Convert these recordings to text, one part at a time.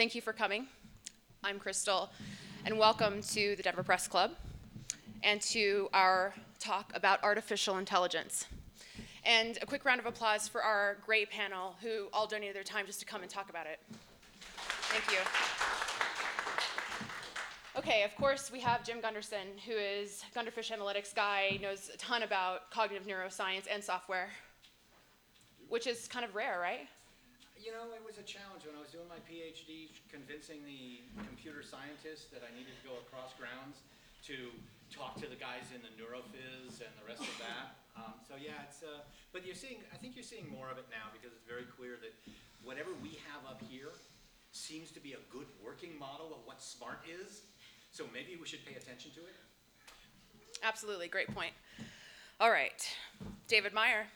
thank you for coming. I'm Crystal, and welcome to the Denver Press Club and to our talk about artificial intelligence. And a quick round of applause for our great panel who all donated their time just to come and talk about it. Thank you. Okay, of course, we have Jim Gunderson, who is Gunderfish Analytics guy, knows a ton about cognitive neuroscience and software, which is kind of rare, right? You know, it was a challenge when I was doing my PhD, convincing the computer scientists that I needed to go across grounds to talk to the guys in the neurophys and the rest of that. Um, so yeah, it's. Uh, but you're seeing. I think you're seeing more of it now because it's very clear that whatever we have up here seems to be a good working model of what smart is. So maybe we should pay attention to it. Absolutely, great point. All right, David Meyer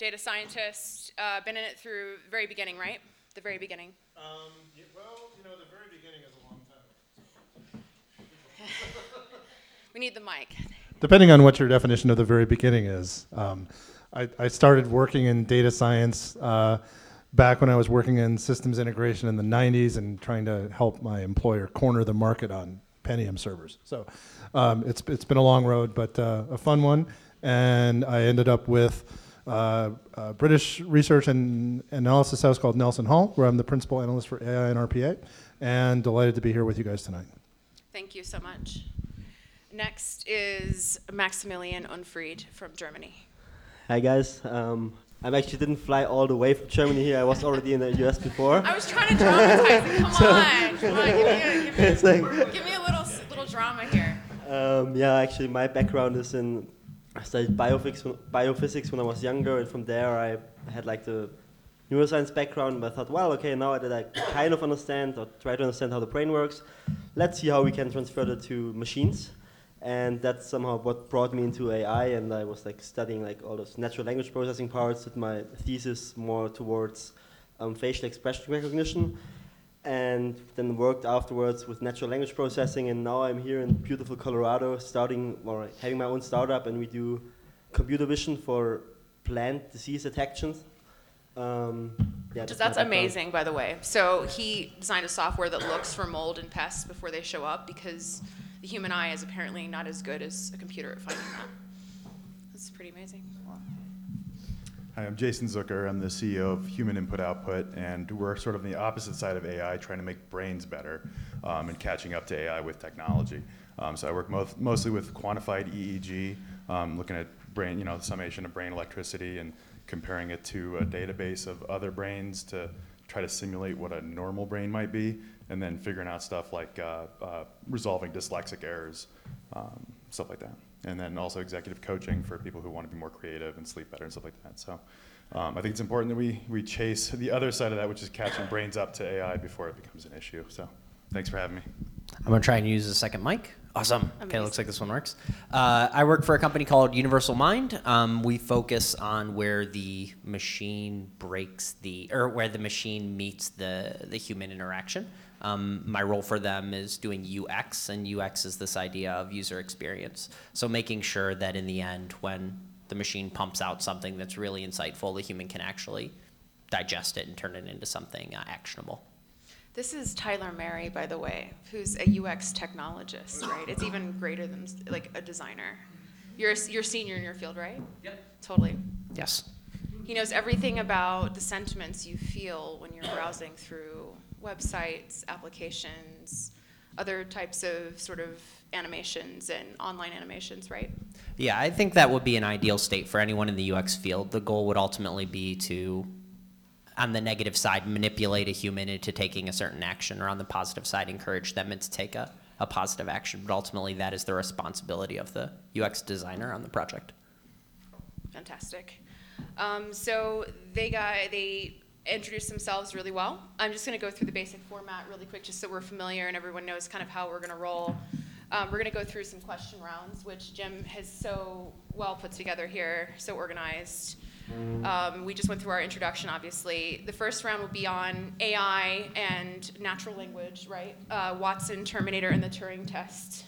data scientist, uh, been in it through the very beginning, right? The very beginning. Um, yeah, well, you know, the very beginning is a long time. we need the mic. Depending on what your definition of the very beginning is, um, I, I, started working in data science uh, back when I was working in systems integration in the 90s and trying to help my employer corner the market on Pentium servers. So um, it's, it's been a long road, but uh, a fun one. And I ended up with uh, a British research and analysis house called NelsonHall, where I'm the principal analyst for AI and RPA, and delighted to be here with you guys tonight. Thank you so much. Next is Maximilian Unfried from Germany. Hi guys. Um, I actually didn't fly all the way from Germany here. I was already in the US before. I was trying to dramatize it. Come so on, come on, give me a, give me a, like, give me a little little drama here. Um, yeah, actually, my background is in I studied biophysics, biophysics when I was younger, and from there I had like the neuroscience background. But I thought, well, okay, now that I kind of understand or try to understand how the brain works, let's see how we can transfer that to machines. And that's somehow what brought me into AI. And I was like studying like all those natural language processing parts with my thesis more towards um, facial expression recognition and then worked afterwards with natural language processing. And now I'm here in beautiful Colorado, starting or having my own startup, and we do computer vision for plant disease detections. Um, yeah, that's, that's amazing, by the way. So he designed a software that looks for mold and pests before they show up because the human eye is apparently not as good as a computer at finding that. That's pretty amazing. Hi, I'm Jason Zucker. I'm the CEO of Human Input Output, and we're sort of on the opposite side of AI, trying to make brains better um, and catching up to AI with technology. Um, so I work mo- mostly with quantified EEG, um, looking at brain, you know, the summation of brain electricity and comparing it to a database of other brains to try to simulate what a normal brain might be, and then figuring out stuff like uh, uh, resolving dyslexic errors, um, stuff like that and then also executive coaching for people who want to be more creative and sleep better and stuff like that. So um, I think it's important that we, we chase the other side of that, which is catching brains up to AI before it becomes an issue. So thanks for having me. I'm going to try and use the second mic. Awesome. Amazing. Okay, looks like this one works. Uh, I work for a company called Universal Mind. Um, we focus on where the machine breaks the, or where the machine meets the, the human interaction. Um, my role for them is doing UX, and UX is this idea of user experience. So making sure that in the end, when the machine pumps out something that's really insightful, the human can actually digest it and turn it into something uh, actionable. This is Tyler Mary, by the way, who's a UX technologist, right? It's even greater than like a designer. You're a, you're senior in your field, right? Yep. Totally. Yes. He knows everything about the sentiments you feel when you're browsing through websites, applications, other types of sort of animations and online animations, right? Yeah, I think that would be an ideal state for anyone in the UX field. The goal would ultimately be to, on the negative side, manipulate a human into taking a certain action, or on the positive side, encourage them to take a, a positive action. But ultimately, that is the responsibility of the UX designer on the project. Fantastic. Um, so they got they introduce themselves really well. I'm just going to go through the basic format really quick just so we're familiar and everyone knows kind of how we're going to roll. Um, we're going to go through some question rounds, which Jim has so well put together here, so organized. Um, we just went through our introduction, obviously. The first round will be on AI and natural language, right? Uh, Watson, Terminator, and the Turing test.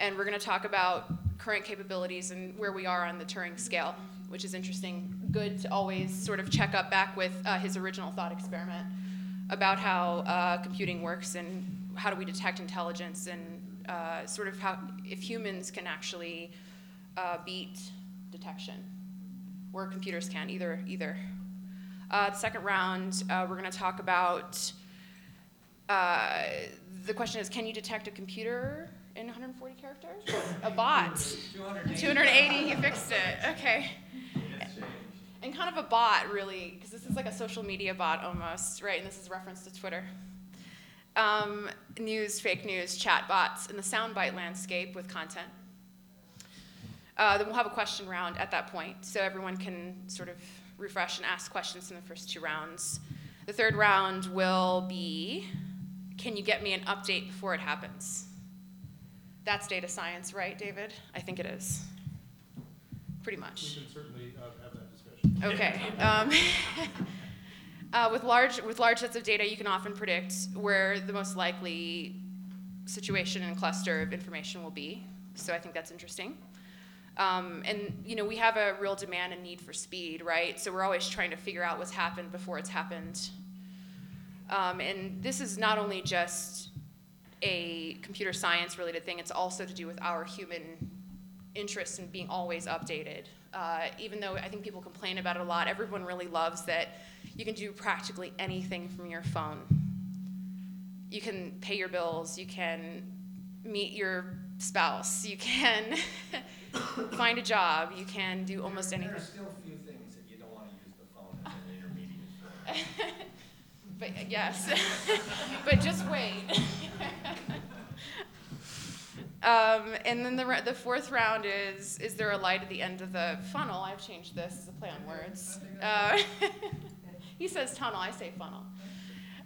And we're going to talk about current capabilities and where we are on the Turing scale, which is interesting. Good to always sort of check up back with uh, his original thought experiment. about how uh, computing works and how do we detect intelligence and uh, sort of how if humans can actually uh, beat detection, where computers can either either. Uh, the second round, uh, we're going to talk about. Uh, the question is, can you detect a computer in 140 characters? a bot. 280. You fixed it. Okay. And kind of a bot, really, because this is like a social media bot almost, right? And this is reference to Twitter. Um, news, fake news, chat bots in the soundbite landscape with content. Uh, then we'll have a question round at that point, so everyone can sort of refresh and ask questions in the first two rounds. The third round will be can you get me an update before it happens? That's data science, right, David? I think it is. Pretty much. We can certainly uh. Okay. Um, uh, with large with large sets of data, you can often predict where the most likely situation and cluster of information will be. So I think that's interesting. Um, and you know, we have a real demand and need for speed, right? So we're always trying to figure out what's happened before it's happened. Um, and this is not only just a computer science related thing; it's also to do with our human interest in being always updated. Uh, even though I think people complain about it a lot, everyone really loves that you can do practically anything from your phone. You can pay your bills, you can meet your spouse, you can find a job, you can do almost anything. There are still a few things that you don't want to use the phone as an intermediate form. But yes, but just wait. Um, and then the, the fourth round is is there a light at the end of the funnel? I've changed this as a play on words. Uh, he says tunnel, I say funnel.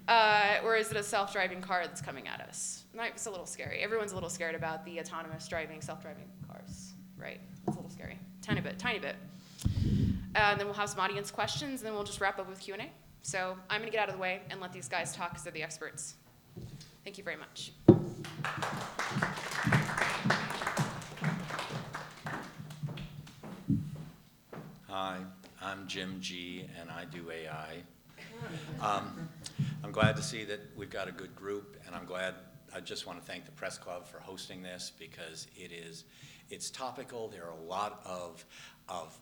Uh, or is it a self-driving car that's coming at us? It's a little scary. Everyone's a little scared about the autonomous driving, self-driving cars, right? It's a little scary, tiny bit, tiny bit. and then we'll have some audience questions, and then we'll just wrap up with Q and A. So I'm going to get out of the way and let these guys talk because they're the experts. Thank you very much. Hi, I'm Jim G, and I do AI. Um, I'm glad to see that we've got a good group, and I'm glad, I just want to thank the Press Club for hosting this because it is, it's topical. There are a lot of, of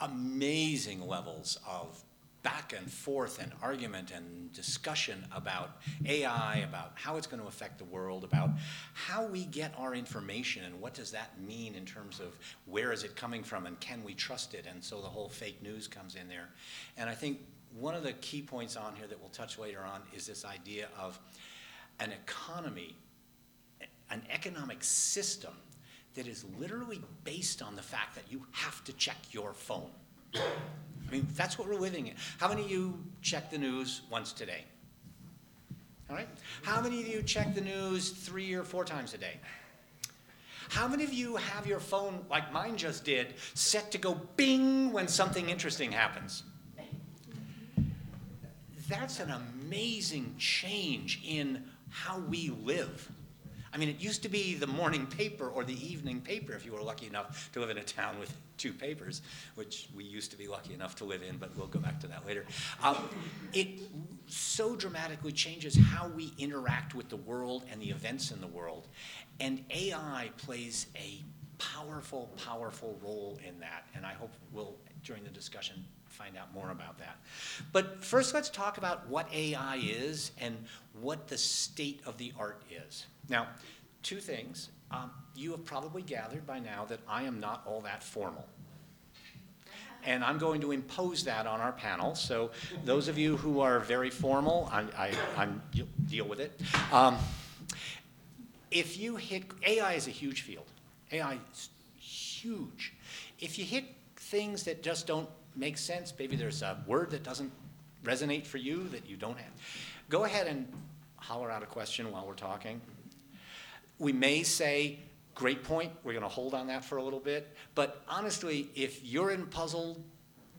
amazing levels of back and forth and argument and discussion about AI, about how it's going to affect the world, about how we get our information and what does that mean in terms of where is it coming from and can we trust it? And so the whole fake news comes in there. And I think one of the key points on here that we'll touch later on is this idea of an economy, an economic system that is literally based on the fact that you have to check your phone. I mean, that's what we're living in. How many of you check the news once today? All right? How many of you check the news three or four times a day? How many of you have your phone, like mine just did, set to go bing when something interesting happens? That's an amazing change in how we live. I mean, it used to be the morning paper or the evening paper if you were lucky enough to live in a town with two papers, which we used to be lucky enough to live in, but we'll go back to that later. Um, it so dramatically changes how we interact with the world and the events in the world. And AI plays a powerful, powerful role in that. And I hope we'll, during the discussion, find out more about that. But first, let's talk about what AI is and what the state of the art is. Now, two things. Um, you have probably gathered by now that I am not all that formal. And I'm going to impose that on our panel. So, those of you who are very formal, I, I, I'm, you'll deal with it. Um, if you hit, AI is a huge field. AI is huge. If you hit things that just don't make sense, maybe there's a word that doesn't resonate for you that you don't have, go ahead and holler out a question while we're talking. We may say, great point, we're going to hold on that for a little bit. But honestly, if you're in puzzled,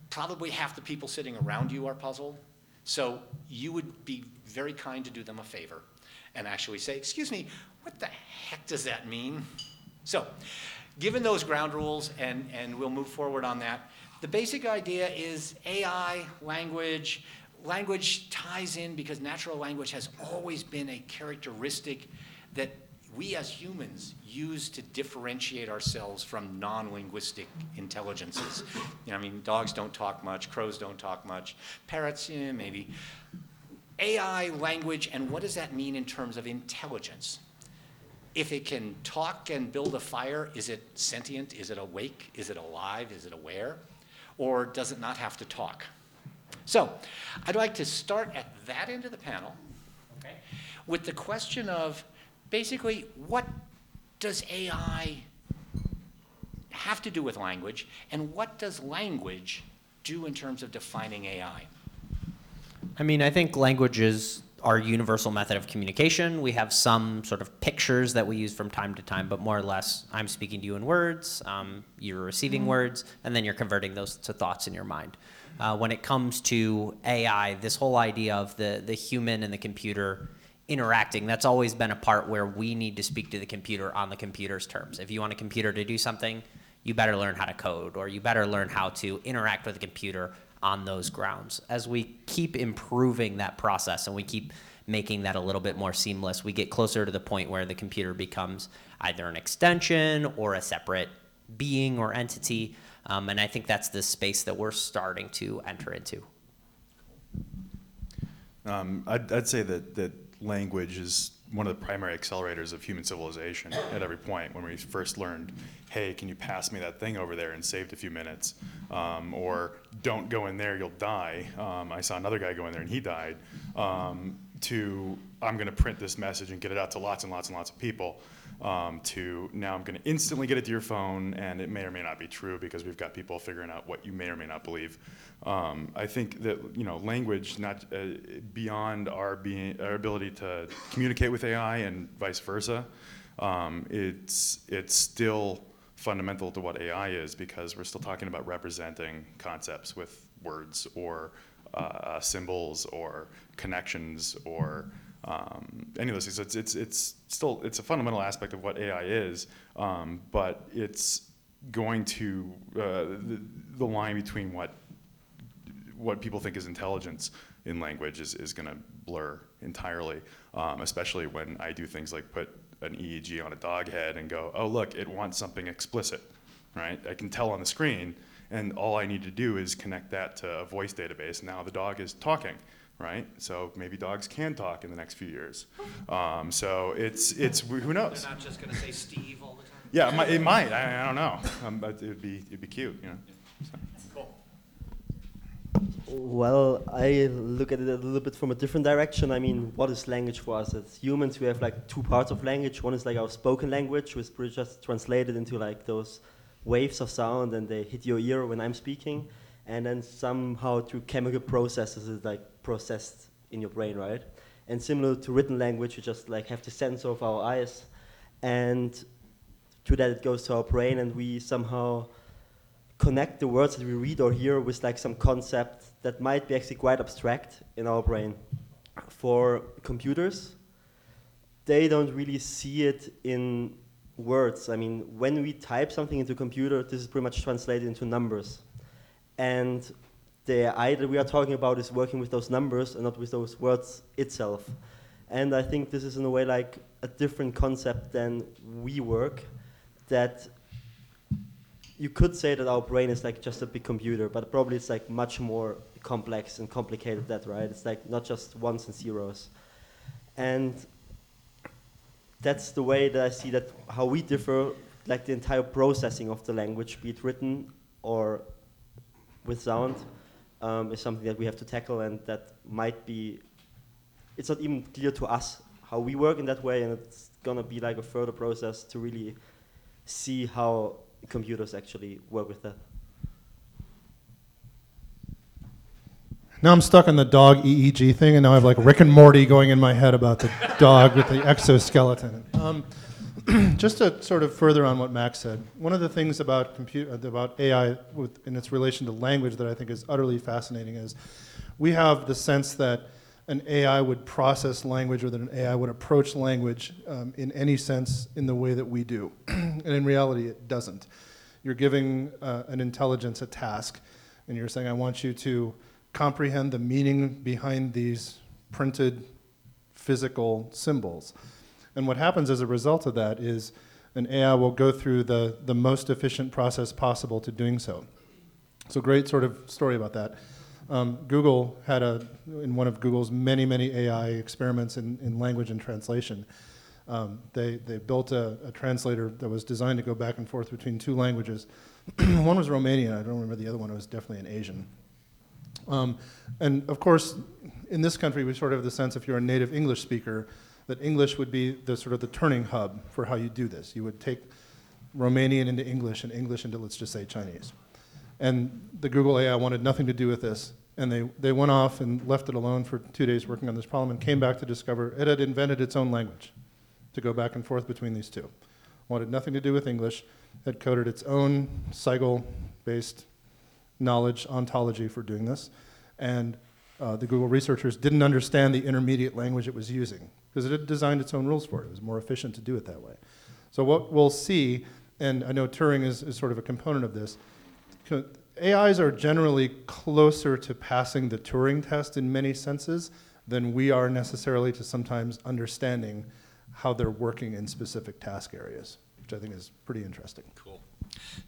probably half the people sitting around you are puzzled. So you would be very kind to do them a favor and actually say, excuse me, what the heck does that mean? So, given those ground rules, and, and we'll move forward on that, the basic idea is AI, language, language ties in because natural language has always been a characteristic that we as humans use to differentiate ourselves from non-linguistic intelligences. You know, I mean, dogs don't talk much, crows don't talk much, parrots, yeah, maybe. AI language, and what does that mean in terms of intelligence? If it can talk and build a fire, is it sentient? Is it awake? Is it alive? Is it aware? Or does it not have to talk? So, I'd like to start at that end of the panel, okay, with the question of basically what does AI have to do with language, and what does language do in terms of defining AI? I mean, I think language is our universal method of communication. We have some sort of pictures that we use from time to time, but more or less, I'm speaking to you in words, um, you're receiving words, and then you're converting those to thoughts in your mind. Uh, when it comes to AI, this whole idea of the, the human and the computer interacting, that's always been a part where we need to speak to the computer on the computer's terms. If you want a computer to do something, you better learn how to code, or you better learn how to interact with the computer on those grounds. As we keep improving that process and we keep making that a little bit more seamless, we get closer to the point where the computer becomes either an extension or a separate being or entity. Um, and I think that's the space that we're starting to enter into. Um, I'd, I'd say that, that language is one of the primary accelerators of human civilization at every point. When we first learned, hey, can you pass me that thing over there and saved a few minutes? Um, or don't go in there, you'll die. Um, I saw another guy go in there and he died. Um, to I'm going to print this message and get it out to lots and lots and lots of people. Um, to now I'm going to instantly get it to your phone, and it may or may not be true because we've got people figuring out what you may or may not believe. Um, I think that you know language, not uh, beyond our being our ability to communicate with AI and vice versa. Um, it's it's still fundamental to what AI is because we're still talking about representing concepts with words or uh, symbols or connections or um, any of those things. So it's, it's, it's still it's a fundamental aspect of what AI is, um, but it's going to uh, the, the line between what what people think is intelligence in language is, is going to blur entirely, um, especially when I do things like put an EEG on a dog head and go, oh, look, it wants something explicit, right? I can tell on the screen, and all I need to do is connect that to a voice database. Now the dog is talking, right? So maybe dogs can talk in the next few years. Um, so it's, it's who knows? They're not just gonna say Steve all the time? Yeah, it might. It might. I, I don't know. Um, but it'd be it'd be cute, you know. Cool. Well, I look at it a little bit from a different direction. I mean, what is language for us? As humans, we have like two parts of language. One is like our spoken language, which is just translated into like those waves of sound and they hit your ear when I'm speaking. And then somehow through chemical processes, it's like processed in your brain, right? And similar to written language, we just like have the sensor of our eyes. And through that, it goes to our brain and we somehow connect the words that we read or hear with like some concept that might be actually quite abstract in our brain. For computers, they don't really see it in words. I mean, when we type something into a computer, this is pretty much translated into numbers. And the that we are talking about is working with those numbers and not with those words itself. And I think this is in a way like a different concept than we work, that you could say that our brain is like just a big computer, but probably it's like much more complex and complicated that, right? It's like not just ones and zeros. And that's the way that I see that how we differ, like the entire processing of the language, be it written or with sound, um, is something that we have to tackle and that might be, it's not even clear to us how we work in that way and it's gonna be like a further process to really see how computers actually work with that. Now I'm stuck on the dog EEG thing, and now I have like Rick and Morty going in my head about the dog with the exoskeleton. Um, just to sort of further on what Max said, one of the things about computer about AI with, in its relation to language that I think is utterly fascinating is we have the sense that an AI would process language or that an AI would approach language um, in any sense in the way that we do, and in reality, it doesn't. You're giving uh, an intelligence a task, and you're saying, "I want you to." comprehend the meaning behind these printed physical symbols. And what happens as a result of that is an AI will go through the, the most efficient process possible to doing so. So, great sort of story about that. Um, Google had a, in one of Google's many, many AI experiments in, in language and translation, um, they, they built a, a translator that was designed to go back and forth between two languages. one was Romanian, I don't remember the other one, it was definitely an Asian. Um, and of course, in this country, we sort of have the sense if you're a native English speaker, that English would be the sort of the turning hub for how you do this. You would take Romanian into English and English into, let's just say, Chinese. And the Google AI wanted nothing to do with this. And they, they went off and left it alone for two days working on this problem and came back to discover it had invented its own language to go back and forth between these two. Wanted nothing to do with English, had coded its own SIGL based knowledge ontology for doing this. And uh, the Google researchers didn't understand the intermediate language it was using because it had designed its own rules for it. It was more efficient to do it that way. So, what we'll see, and I know Turing is, is sort of a component of this, AIs are generally closer to passing the Turing test in many senses than we are necessarily to sometimes understanding how they're working in specific task areas, which I think is pretty interesting. Cool.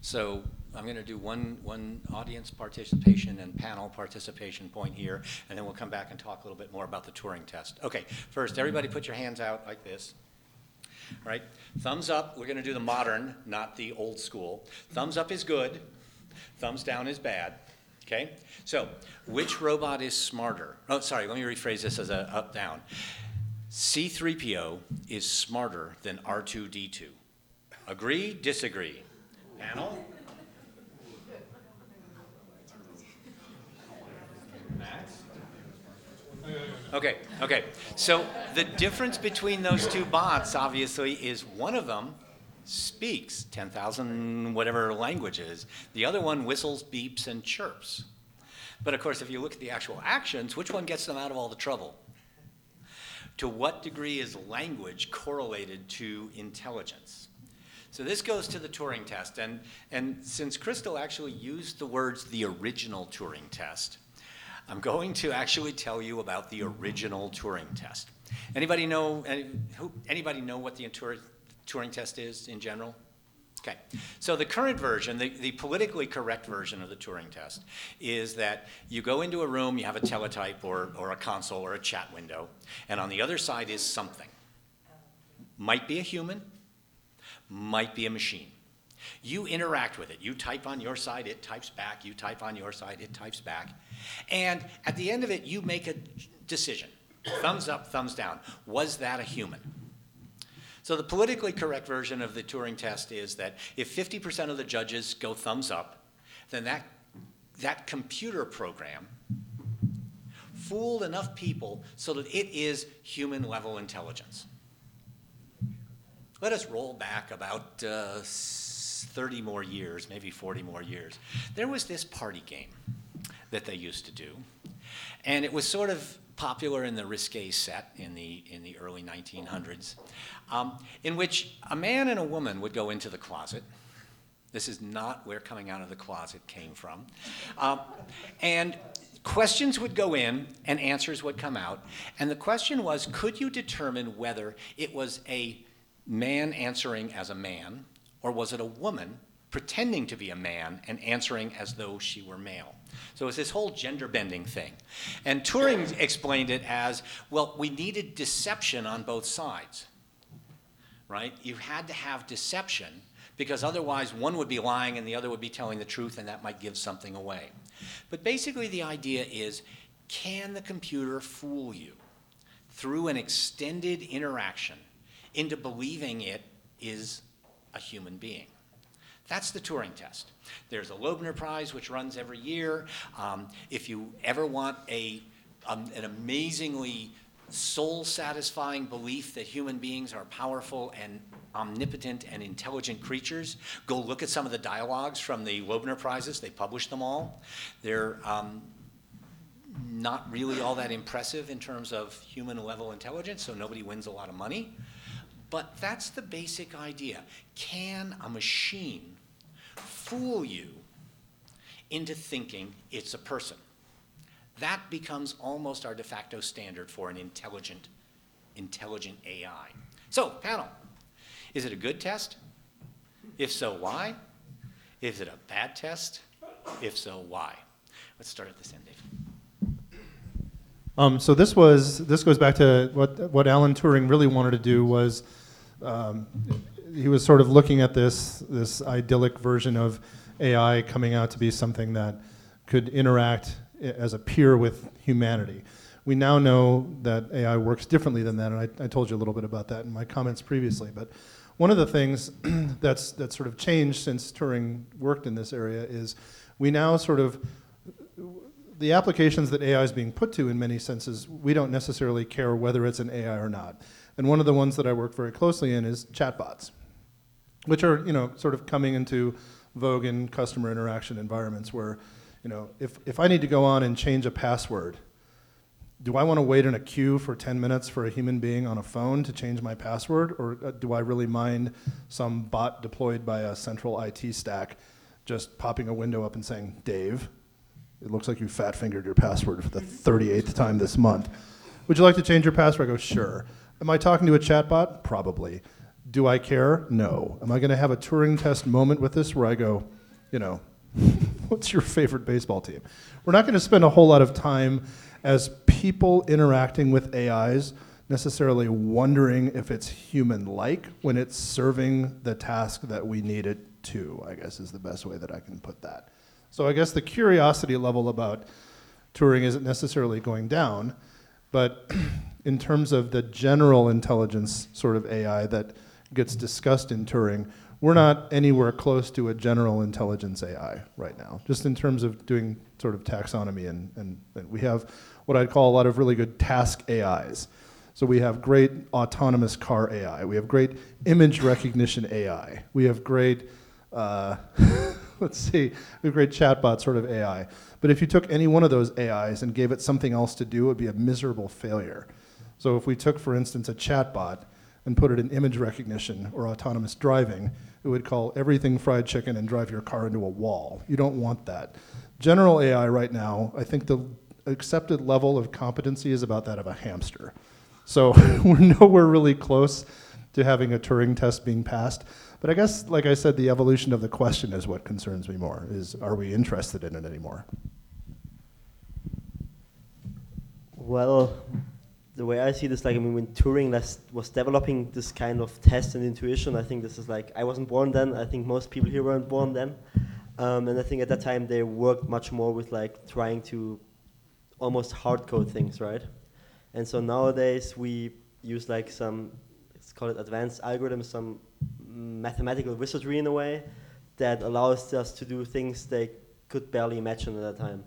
So I'm going to do one, one audience participation and panel participation point here, and then we'll come back and talk a little bit more about the Turing test. Okay, first, everybody put your hands out like this. All right, thumbs up. We're going to do the modern, not the old school. Thumbs up is good. Thumbs down is bad. Okay? So, which robot is smarter? Oh, sorry, let me rephrase this as a up down. C3PO is smarter than R2D2. Agree? Disagree? Panel? Okay, okay. So the difference between those two bots, obviously, is one of them speaks 10,000 whatever languages. The other one whistles, beeps, and chirps. But of course, if you look at the actual actions, which one gets them out of all the trouble? To what degree is language correlated to intelligence? So this goes to the Turing test, and, and since Crystal actually used the words the original Turing test, I'm going to actually tell you about the original Turing test. Anybody know, any, who, anybody know what the Turing, test is in general? Okay, so the current version, the, the politically correct version of the Turing test, is that you go into a room, you have a teletype or, or a console or a chat window, and on the other side is something. Might be a human, might be a machine. You interact with it. You type on your side, it types back. You type on your side, it types back. And at the end of it, you make a decision thumbs up, thumbs down. Was that a human? So the politically correct version of the Turing test is that if 50% of the judges go thumbs up, then that, that computer program fooled enough people so that it is human level intelligence. Let us roll back about uh, 30 more years, maybe 40 more years. There was this party game that they used to do, and it was sort of popular in the risque set in the, in the early 1900s, um, in which a man and a woman would go into the closet. This is not where coming out of the closet came from. Um, and questions would go in and answers would come out. And the question was could you determine whether it was a man answering as a man, or was it a woman pretending to be a man and answering as though she were male? So it's this whole gender bending thing. And Turing explained it as well, we needed deception on both sides, right? You had to have deception because otherwise one would be lying and the other would be telling the truth, and that might give something away. But basically, the idea is can the computer fool you through an extended interaction into believing it is a human being? That's the Turing test. There's a Loebner Prize, which runs every year. Um, if you ever want a, um, an amazingly soul satisfying belief that human beings are powerful and omnipotent and intelligent creatures, go look at some of the dialogues from the Loebner Prizes. They publish them all. They're um, not really all that impressive in terms of human level intelligence, so nobody wins a lot of money. But that's the basic idea. Can a machine fool you into thinking it's a person? that becomes almost our de facto standard for an intelligent, intelligent AI. So, panel, is it a good test? If so, why? Is it a bad test? If so, why? Let's start at this end, Dave. Um, so this was this goes back to what what Alan Turing really wanted to do was um, he was sort of looking at this this idyllic version of AI coming out to be something that could interact as a peer with humanity. We now know that AI works differently than that, and I, I told you a little bit about that in my comments previously. But one of the things that's that's sort of changed since Turing worked in this area is we now sort of the applications that AI is being put to in many senses, we don't necessarily care whether it's an AI or not. And one of the ones that I work very closely in is chatbots, which are, you know, sort of coming into vogue in customer interaction environments where, you know, if, if I need to go on and change a password, do I want to wait in a queue for 10 minutes for a human being on a phone to change my password? Or uh, do I really mind some bot deployed by a central IT stack just popping a window up and saying, Dave, it looks like you fat fingered your password for the 38th time this month. Would you like to change your password? I go, sure. Am I talking to a chatbot? Probably. Do I care? No. Am I going to have a Turing test moment with this where I go, you know, what's your favorite baseball team? We're not going to spend a whole lot of time as people interacting with AIs necessarily wondering if it's human like when it's serving the task that we need it to, I guess is the best way that I can put that. So I guess the curiosity level about Turing isn't necessarily going down, but in terms of the general intelligence sort of AI that gets discussed in Turing, we're not anywhere close to a general intelligence AI right now, just in terms of doing sort of taxonomy. And, and, and we have what I'd call a lot of really good task AIs. So we have great autonomous car AI. We have great image recognition AI. We have great, uh, let's see, a great chatbot sort of AI. But if you took any one of those AIs and gave it something else to do, it would be a miserable failure. So if we took, for instance, a chatbot and put it in image recognition or autonomous driving, it would call everything fried chicken and drive your car into a wall. You don't want that. General AI right now, I think the accepted level of competency is about that of a hamster. So we're nowhere really close to having a Turing test being passed. But I guess, like I said, the evolution of the question is what concerns me more, is are we interested in it anymore? Well, the way I see this, like, I mean, when Turing was developing this kind of test and intuition, I think this is like, I wasn't born then. I think most people here weren't born then. Um, and I think at that time they worked much more with like trying to almost hard code things, right? And so nowadays we use like some, let's call it advanced algorithms, some mathematical wizardry in a way that allows us to do things they could barely imagine at that time.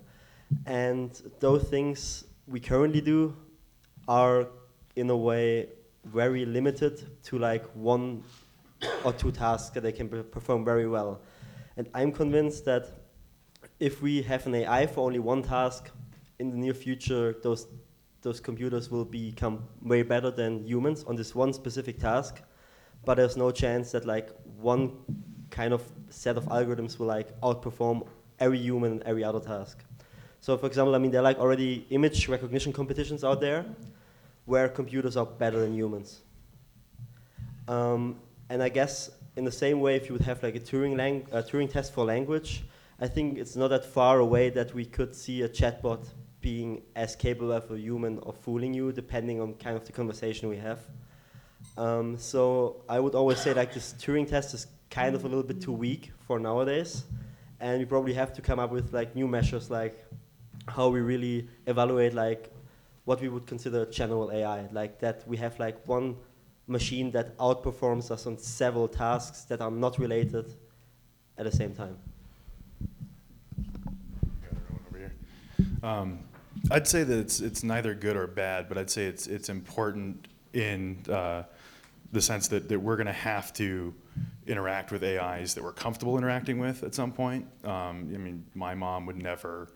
And those things we currently do are in a way very limited to like one or two tasks that they can per- perform very well. And I'm convinced that if we have an AI for only one task, in the near future, those those computers will become way better than humans on this one specific task. But there's no chance that like one kind of set of algorithms will like outperform every human in every other task. So for example, I mean there are like already image recognition competitions out there where computers are better than humans. Um, and I guess in the same way, if you would have like a Turing, lang- a Turing test for language, I think it's not that far away that we could see a chatbot being as capable of a human of fooling you, depending on kind of the conversation we have. Um, so I would always say like this Turing test is kind of a little bit too weak for nowadays, and we probably have to come up with like new measures like how we really evaluate like what we would consider general AI, like that we have like one machine that outperforms us on several tasks that are not related at the same time. Um, I'd say that it's it's neither good or bad, but I'd say it's it's important in uh, the sense that, that we're going to have to interact with AIs that we're comfortable interacting with at some point. Um, I mean, my mom would never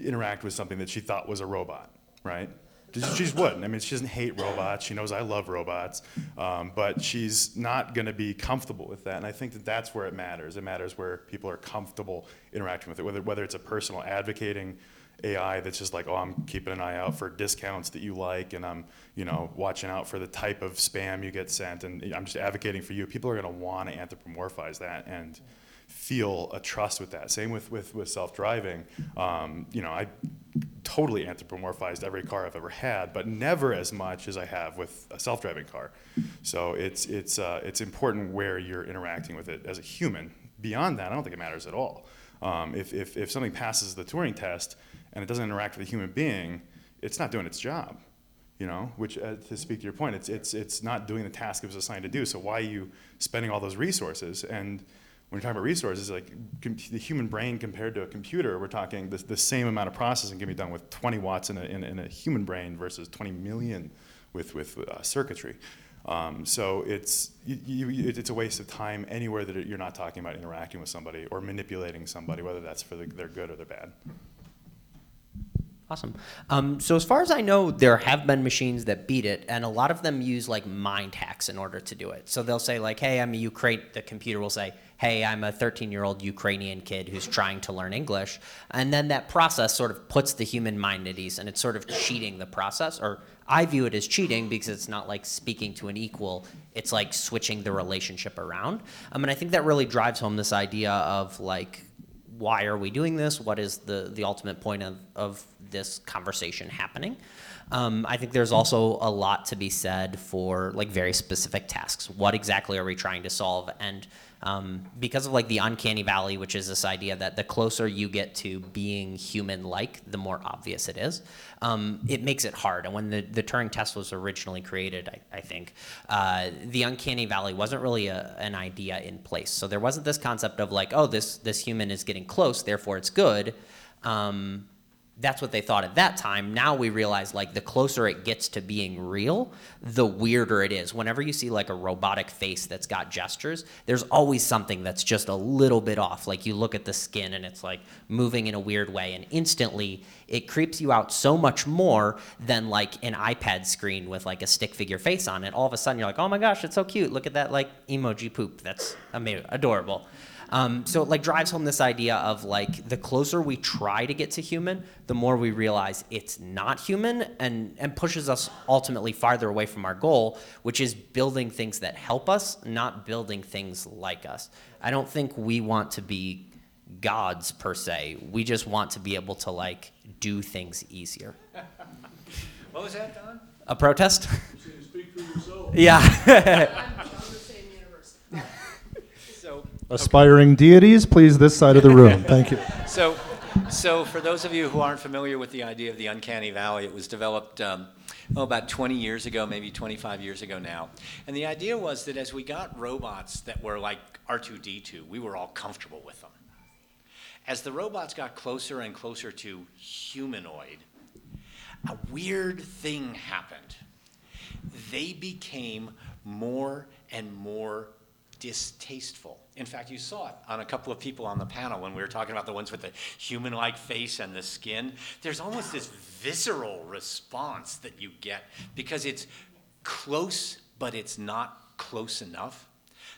interact with something that she thought was a robot, right? She just wouldn't. I mean, she doesn't hate robots. She knows I love robots, um, but she's not going to be comfortable with that. And I think that that's where it matters. It matters where people are comfortable interacting with it, whether whether it's a personal advocating AI that's just like, oh, I'm keeping an eye out for discounts that you like, and I'm, you know, watching out for the type of spam you get sent, and I'm just advocating for you. People are going to want to anthropomorphize that and feel a trust with that. Same with with, with self-driving. Um, you know, I totally anthropomorphized every car I've ever had, but never as much as I have with a self-driving car. So it's it's uh, it's important where you're interacting with it as a human. Beyond that, I don't think it matters at all. Um, if, if if something passes the Turing test and it doesn't interact with a human being, it's not doing its job. You know, which uh, to speak to your point, it's it's it's not doing the task it was assigned to do. So why are you spending all those resources and when you're talking about resources, like com- the human brain compared to a computer, we're talking the, the same amount of processing can be done with 20 watts in a, in, in a human brain versus 20 million with, with uh, circuitry. Um, so it's, you, you, it's a waste of time anywhere that you're not talking about interacting with somebody or manipulating somebody, whether that's for the, their good or their bad. Awesome. Um, so as far as I know, there have been machines that beat it, and a lot of them use like mind hacks in order to do it. So they'll say like, "Hey, I'm a Ukraine." The computer will say, "Hey, I'm a 13-year-old Ukrainian kid who's trying to learn English," and then that process sort of puts the human mind at ease, and it's sort of cheating the process. Or I view it as cheating because it's not like speaking to an equal; it's like switching the relationship around. I mean, I think that really drives home this idea of like why are we doing this? What is the, the ultimate point of, of this conversation happening? Um, I think there's also a lot to be said for like very specific tasks. What exactly are we trying to solve? And um, because of like the uncanny valley, which is this idea that the closer you get to being human-like, the more obvious it is. Um, it makes it hard. And when the, the Turing test was originally created, I, I think uh, the uncanny valley wasn't really a, an idea in place. So there wasn't this concept of like, oh, this this human is getting close, therefore it's good. Um, that's what they thought at that time. Now we realize like the closer it gets to being real, the weirder it is. Whenever you see like a robotic face that's got gestures, there's always something that's just a little bit off. Like you look at the skin and it's like moving in a weird way and instantly it creeps you out so much more than like an iPad screen with like a stick figure face on it. All of a sudden you're like, "Oh my gosh, it's so cute. Look at that like emoji poop. That's amazing, adorable." Um, so it like drives home this idea of like the closer we try to get to human, the more we realize it's not human and, and pushes us ultimately farther away from our goal, which is building things that help us, not building things like us. I don't think we want to be gods per se. We just want to be able to like do things easier. What was that, Don? A protest? Speak for yourself. yeah. Aspiring deities, please this side of the room. Thank you. so, so for those of you who aren't familiar with the idea of the uncanny valley, it was developed um, oh, about 20 years ago, maybe 25 years ago now. And the idea was that as we got robots that were like R2D2, we were all comfortable with them. As the robots got closer and closer to humanoid, a weird thing happened. They became more and more distasteful. In fact, you saw it on a couple of people on the panel when we were talking about the ones with the human like face and the skin. There's almost this visceral response that you get because it's close, but it's not close enough.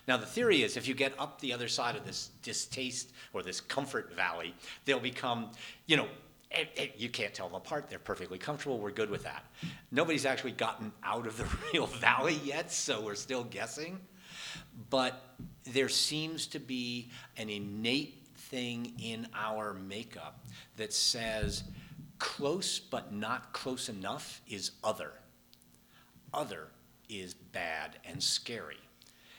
Now, the theory is if you get up the other side of this distaste or this comfort valley, they'll become, you know, eh, eh, you can't tell them apart. They're perfectly comfortable. We're good with that. Nobody's actually gotten out of the real valley yet, so we're still guessing. But there seems to be an innate thing in our makeup that says close but not close enough is other. Other is bad and scary.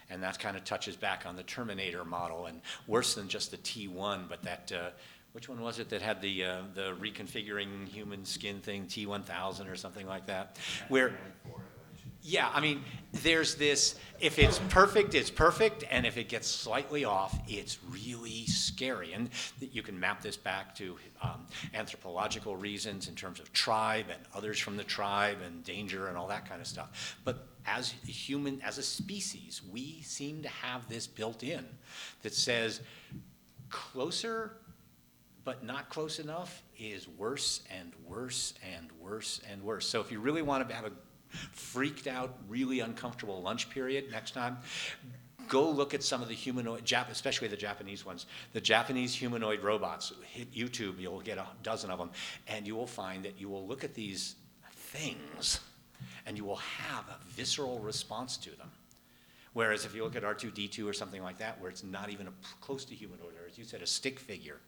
And that kind of touches back on the Terminator model, and worse than just the T1, but that, uh, which one was it that had the, uh, the reconfiguring human skin thing, T1000 or something like that? Where, yeah, I mean, there's this if it's perfect, it's perfect, and if it gets slightly off, it's really scary. And you can map this back to um, anthropological reasons in terms of tribe and others from the tribe and danger and all that kind of stuff. But as human, as a species, we seem to have this built in that says closer but not close enough is worse and worse and worse and worse. So if you really want to have a freaked out, really uncomfortable lunch period next time, go look at some of the humanoid, especially the Japanese ones, the Japanese humanoid robots. Hit YouTube, you'll get a dozen of them, and you will find that you will look at these things, and you will have a visceral response to them. Whereas if you look at R2D2 or something like that, where it's not even close to humanoid, or as you said, a stick figure,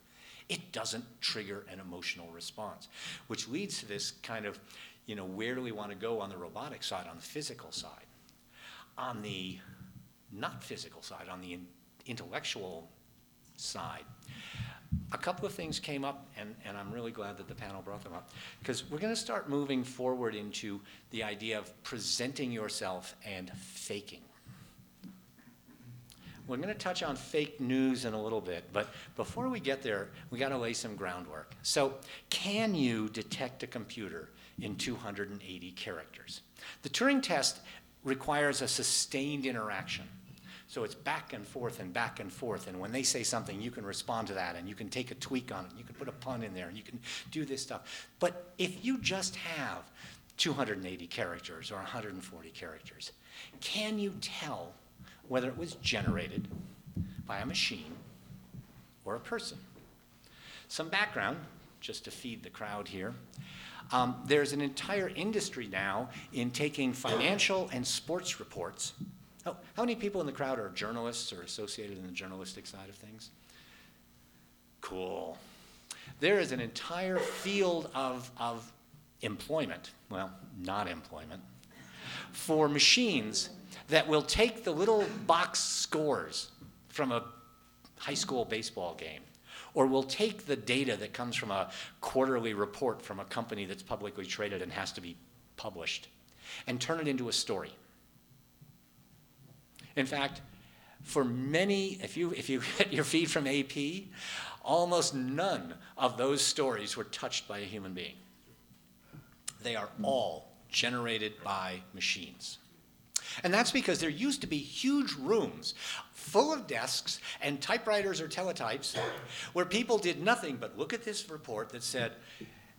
it doesn't trigger an emotional response, which leads to this kind of, you know, where do we want to go on the robotic side, on the physical side? On the not physical side, on the in- intellectual side. A couple of things came up, and, and I'm really glad that the panel brought them up, because we're going to start moving forward into the idea of presenting yourself and faking. We're going to touch on fake news in a little bit, but before we get there, we got to lay some groundwork. So, can you detect a computer in 280 characters? The Turing test requires a sustained interaction. So it's back and forth and back and forth. And when they say something, you can respond to that and you can take a tweak on it. You can put a pun in there and you can do this stuff. But if you just have 280 characters or 140 characters, can you tell whether it was generated by a machine or a person? Some background, just to feed the crowd here. Um, there's an entire industry now in taking financial and sports reports. Oh, how many people in the crowd are journalists or associated in the journalistic side of things? Cool. There is an entire field of, of employment, well, not employment, for machines that will take the little box scores from a high school baseball game or we'll take the data that comes from a quarterly report from a company that's publicly traded and has to be published and turn it into a story. In fact, for many, if you, if you get your feed from AP, almost none of those stories were touched by a human being. They are all generated by machines. And that's because there used to be huge rooms full of desks and typewriters or teletypes where people did nothing but look at this report that said,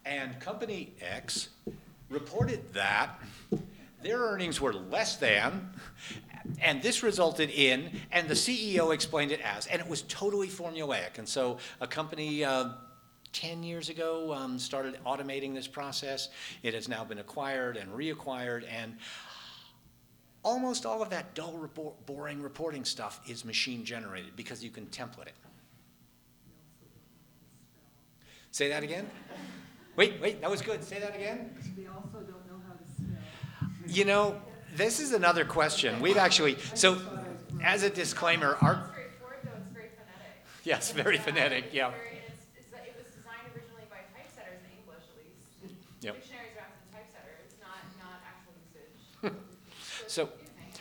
and company X reported that their earnings were less than, and this resulted in, and the CEO explained it as, and it was totally formulaic. And so a company uh, 10 years ago um, started automating this process. It has now been acquired and reacquired, and almost all of that dull, report, boring reporting stuff is machine generated because you can template it. Say that again? Wait, wait, that was good. Say that again. They also don't know how to spell. You know, this is another question. We've actually, so as a disclaimer, our, straightforward, though it's very phonetic. yes, very phonetic, yeah. Very- it's- it's- It was designed originally by typesetters in English, at least. Yep. Dictionaries are after the typesetter, it's not, not actual usage. So,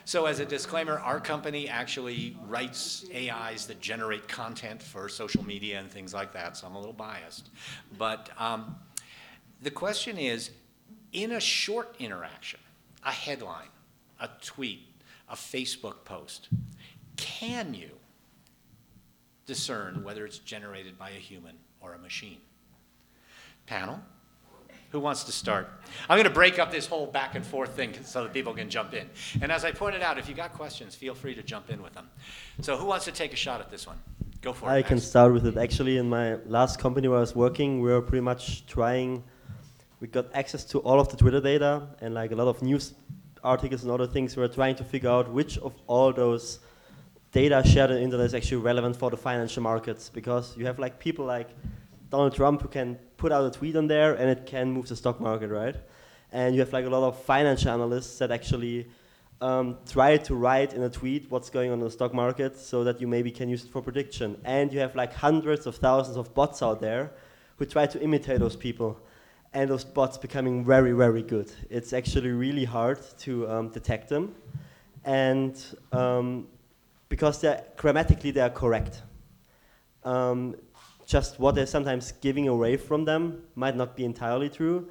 so as a disclaimer, our company actually writes AIs that generate content for social media and things like that, so I'm a little biased. But um, the question is, in a short interaction, a headline, a tweet, a Facebook post, can you discern whether it's generated by a human or a machine? Panel? Who wants to start? I'm going to break up this whole back and forth thing so that people can jump in. And as I pointed out, if you got questions, feel free to jump in with them. So, who wants to take a shot at this one? Go for it. I can start with it. Actually, in my last company where I was working, we were pretty much trying. We got access to all of the Twitter data and like a lot of news articles and other things. We were trying to figure out which of all those data shared on the internet is actually relevant for the financial markets because you have like people like Donald Trump who can put out a tweet on there and it can move the stock market, right? And you have like a lot of financial analysts that actually um, try to write in a tweet what's going on in the stock market so that you maybe can use it for prediction. And you have like hundreds of thousands of bots out there who try to imitate those people. And those bots becoming very, very good. It's actually really hard to um, detect them. And um, because they're grammatically they are correct. Um, just what they're sometimes giving away from them might not be entirely true,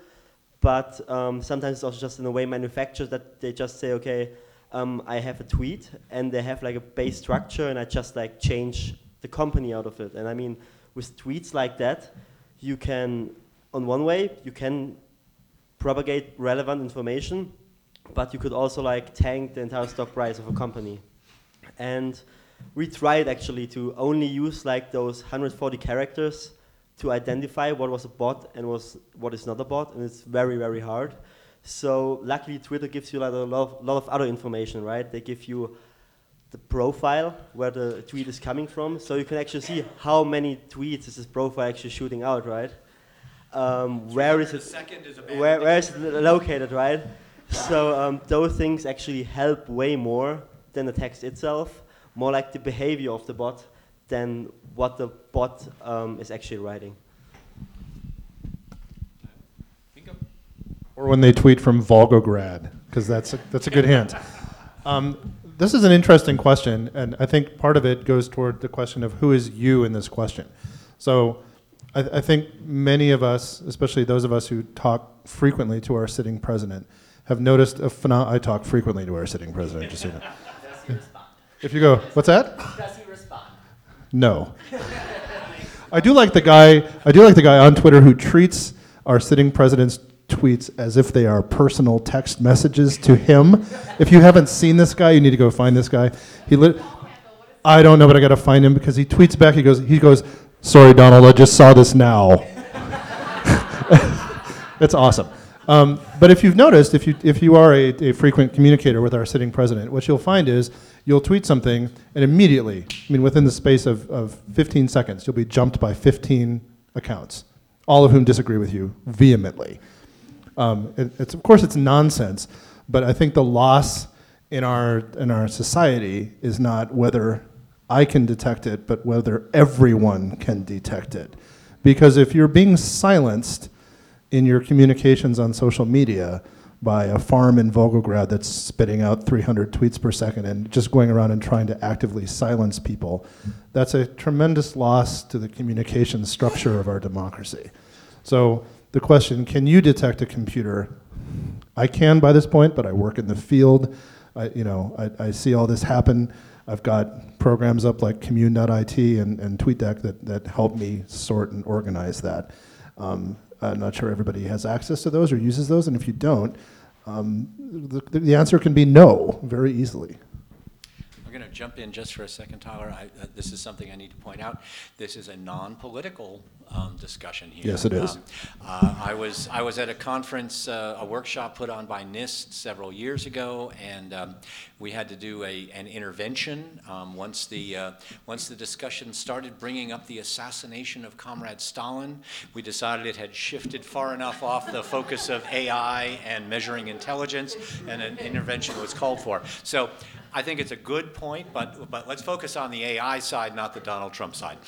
but um, sometimes it's also just in a way manufactured that they just say, okay, um, I have a tweet, and they have like a base structure, and I just like change the company out of it. And I mean, with tweets like that, you can, on one way, you can propagate relevant information, but you could also like tank the entire stock price of a company. And we tried actually to only use like those 140 characters to identify what was a bot and was what is not a bot, and it's very very hard. So luckily, Twitter gives you like a lot of, lot of other information, right? They give you the profile where the tweet is coming from, so you can actually see how many tweets is this profile actually shooting out, right? Um, where is it? second is a bad Where, where is it located, right? So um, those things actually help way more than the text itself, more like the behavior of the bot than what the bot um, is actually writing. Or when they tweet from Volgograd, because that's a, that's a good hint. Um, this is an interesting question, and I think part of it goes toward the question of who is you in this question. So I, I think many of us, especially those of us who talk frequently to our sitting president, have noticed a phenomenon. I talk frequently to our sitting president, just so you know. Does he respond? If you go, what's that? Does he respond? No. I do like the guy. I do like the guy on Twitter who treats our sitting president's tweets as if they are personal text messages to him. If you haven't seen this guy, you need to go find this guy. He lit. I don't know, but I got to find him because he tweets back. He goes. He goes. Sorry, Donald. I just saw this now. It's awesome. Um, but if you've noticed, if you if you are a, a frequent communicator with our sitting president, what you'll find is you'll tweet something, and immediately, I mean, within the space of, of 15 seconds, you'll be jumped by 15 accounts, all of whom disagree with you vehemently. Um, it, it's of course it's nonsense, but I think the loss in our in our society is not whether I can detect it, but whether everyone can detect it. Because if you're being silenced in your communications on social media by a farm in Volgograd that's spitting out 300 tweets per second and just going around and trying to actively silence people, that's a tremendous loss to the communication structure of our democracy. So the question, can you detect a computer? I can by this point, but I work in the field. I, you know, I, I see all this happen. I've got programs up like Commun.it and, and TweetDeck that, that help me sort and organize that. Um, I'm not sure everybody has access to those or uses those, and if you don't, um, the, the answer can be no very easily. We're going to jump in just for a second, Tyler. I, uh, this is something I need to point out. This is a non-political um, discussion here. Yes, it is. Um, uh, I was I was at a conference, uh, a workshop put on by NIST several years ago, and um, we had to do a an intervention um, once the uh, once the discussion started bringing up the assassination of Comrade Stalin. We decided it had shifted far enough off the focus of AI and measuring intelligence, and an intervention was called for. So. I think it's a good point, but, but let's focus on the AI side, not the Donald Trump side.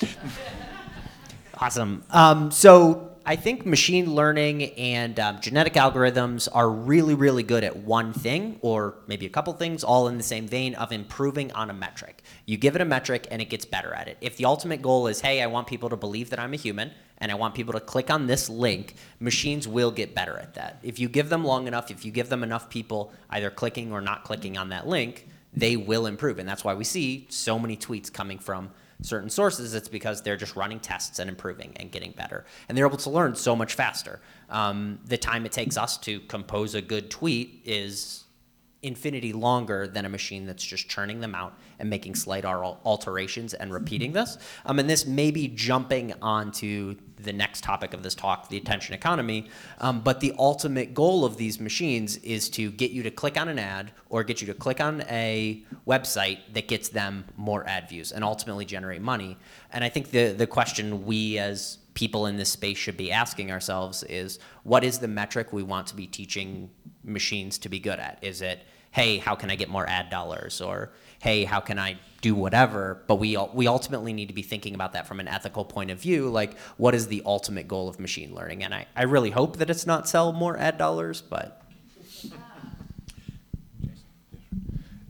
Awesome. Um, so I think machine learning and um, genetic algorithms are really, really good at one thing, or maybe a couple things, all in the same vein of improving on a metric. You give it a metric and it gets better at it. If the ultimate goal is, hey, I want people to believe that I'm a human and I want people to click on this link, machines will get better at that. If you give them long enough, if you give them enough people either clicking or not clicking on that link, they will improve. And that's why we see so many tweets coming from certain sources. It's because they're just running tests and improving and getting better. And they're able to learn so much faster. Um, the time it takes us to compose a good tweet is infinity longer than a machine that's just churning them out and making slight alterations and repeating this. Um, and this may be jumping onto the next topic of this talk, the attention economy. Um, but the ultimate goal of these machines is to get you to click on an ad or get you to click on a website that gets them more ad views and ultimately generate money. And I think the, the question we as people in this space should be asking ourselves is what is the metric we want to be teaching machines to be good at? Is it, hey, how can I get more ad dollars? Or, hey, how can I do whatever? But we, we ultimately need to be thinking about that from an ethical point of view. Like, what is the ultimate goal of machine learning? And I, I really hope that it's not sell more ad dollars, but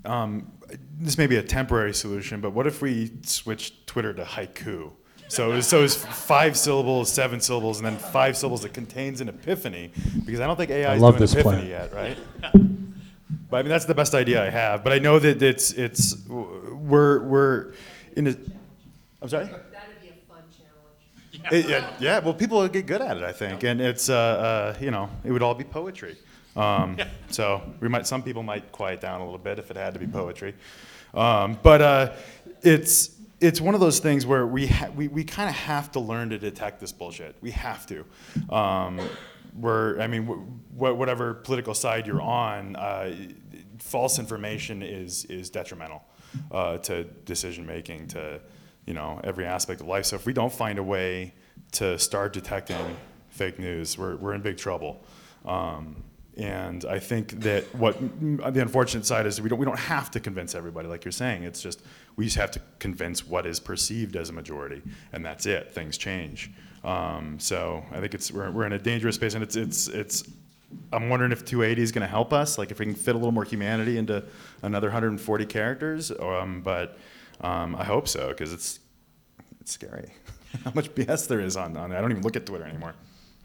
Um, this may be a temporary solution, but what if we switch Twitter to haiku? So, it was- so it's five syllables, seven syllables, and then five syllables that contains an epiphany. Because I don't think AI is love doing this epiphany plan. yet, right? but I mean, that's the best idea I have. But I know that it's it's we're we're in a. I'm sorry. That'd be a fun challenge. It- yeah, yeah, well, people would get good at it, I think, and it's uh, uh, you know, it would all be poetry. Um, so we might, some people might quiet down a little bit if it had to be poetry. Um, but uh, it's it's one of those things where we ha- we, we kind of have to learn to detect this bullshit. We have to. Um, we're I mean, wh- whatever political side you're on, uh, false information is is detrimental uh, to decision making, to you know every aspect of life. So if we don't find a way to start detecting fake news, we're we're in big trouble. Um, and I think that what the unfortunate side is we don't we don't have to convince everybody like you're saying. It's just we just have to convince what is perceived as a majority, and that's it. Things change. Um, so I think it's we're, we're in a dangerous space, and it's it's it's. I'm wondering if 280 is going to help us, like if we can fit a little more humanity into another 140 characters. Um, but um, I hope so because it's it's scary how much BS there is on, on. I don't even look at Twitter anymore.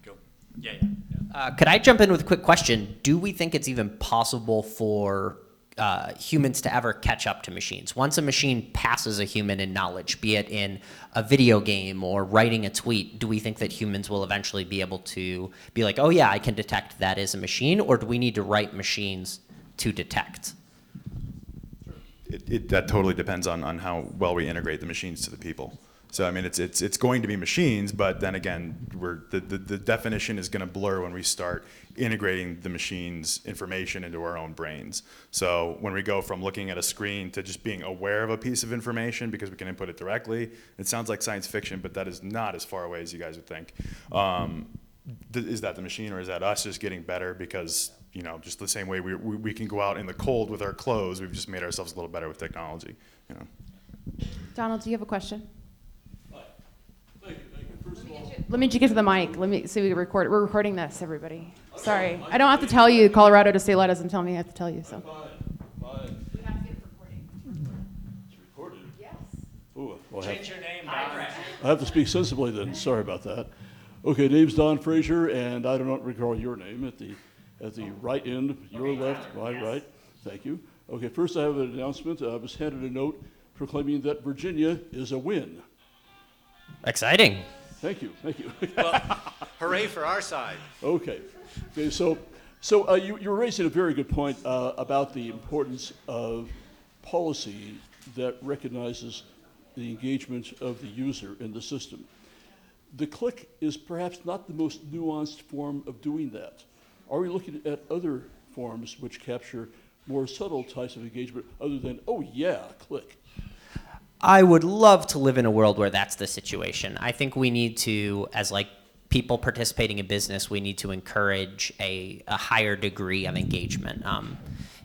Go. Yeah, yeah, yeah. Uh, could I jump in with a quick question? Do we think it's even possible for uh, humans to ever catch up to machines? Once a machine passes a human in knowledge, be it in a video game or writing a tweet, do we think that humans will eventually be able to be like, oh yeah, I can detect that is a machine, or do we need to write machines to detect? It, it, that totally depends on, on how well we integrate the machines to the people. So I mean, it's it's it's going to be machines, but then again, we're the, the, the definition is going to blur when we start integrating the machine's information into our own brains. So when we go from looking at a screen to just being aware of a piece of information because we can input it directly, it sounds like science fiction, but that is not as far away as you guys would think. Um, th- is that the machine or is that us just getting better because you know just the same way we, we, we can go out in the cold with our clothes, we've just made ourselves a little better with technology. You know. Donald, do you have a question? Thank you, thank you. First of all, Let me get to the mic. Let me see. We can record. We're recording this, everybody. Sorry, I don't have to tell you. Colorado to say let doesn't tell me. I have to tell you. So. fine, fine. We have to get it recording. It's recorded. Yes. Ooh, well, I have, Change your name, Don. I have to speak sensibly then. Sorry about that. Okay, name's Don Frazier, and I do not recall your name at the at the oh. right end, your left, my right. Thank you. Okay, first I have an announcement. Uh, I was handed a note proclaiming that Virginia is a win. Exciting. Thank you, thank you. well, Hooray for our side. Okay. Okay, so, so uh, you, you're raising a very good point uh, about the importance of policy that recognizes the engagement of the user in the system. The click is perhaps not the most nuanced form of doing that. Are we looking at other forms which capture more subtle types of engagement other than, oh yeah, click? I would love to live in a world where that's the situation. I think we need to, as like people participating in business, we need to encourage a, a higher degree of engagement. Um,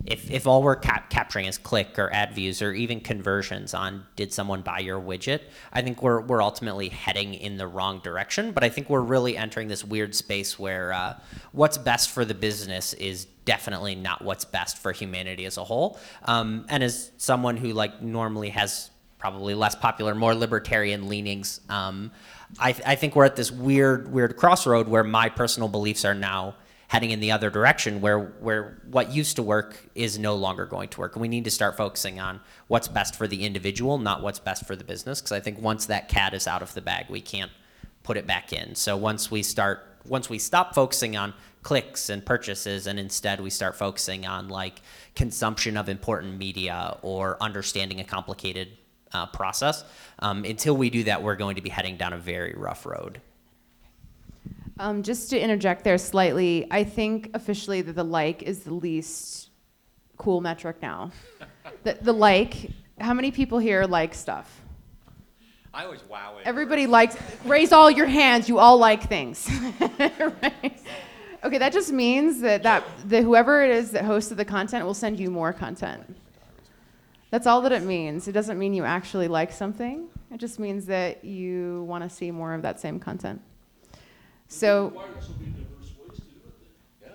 if, if all we're cap- capturing is click or ad views or even conversions on did someone buy your widget, I think we're, we're ultimately heading in the wrong direction. But I think we're really entering this weird space where uh, what's best for the business is definitely not what's best for humanity as a whole. Um, and as someone who like normally has probably less popular, more libertarian leanings. Um, I, th- I think we're at this weird, weird crossroad where my personal beliefs are now heading in the other direction, where where what used to work is no longer going to work, and we need to start focusing on what's best for the individual, not what's best for the business. Because I think once that cat is out of the bag, we can't put it back in. So once we start, once we stop focusing on clicks and purchases, and instead we start focusing on like consumption of important media or understanding a complicated uh, process. Um, until we do that, we're going to be heading down a very rough road. Um, just to interject there slightly, I think officially that the like is the least cool metric now. the, the like, how many people here like stuff? I was wowing. Everybody likes, raise all your hands, you all like things. right? Okay, that just means that, that the, whoever it is that hosted the content will send you more content. That's all that it means. It doesn't mean you actually like something. It just means that you want to see more of that same content. So, Why are there so many diverse ways to do it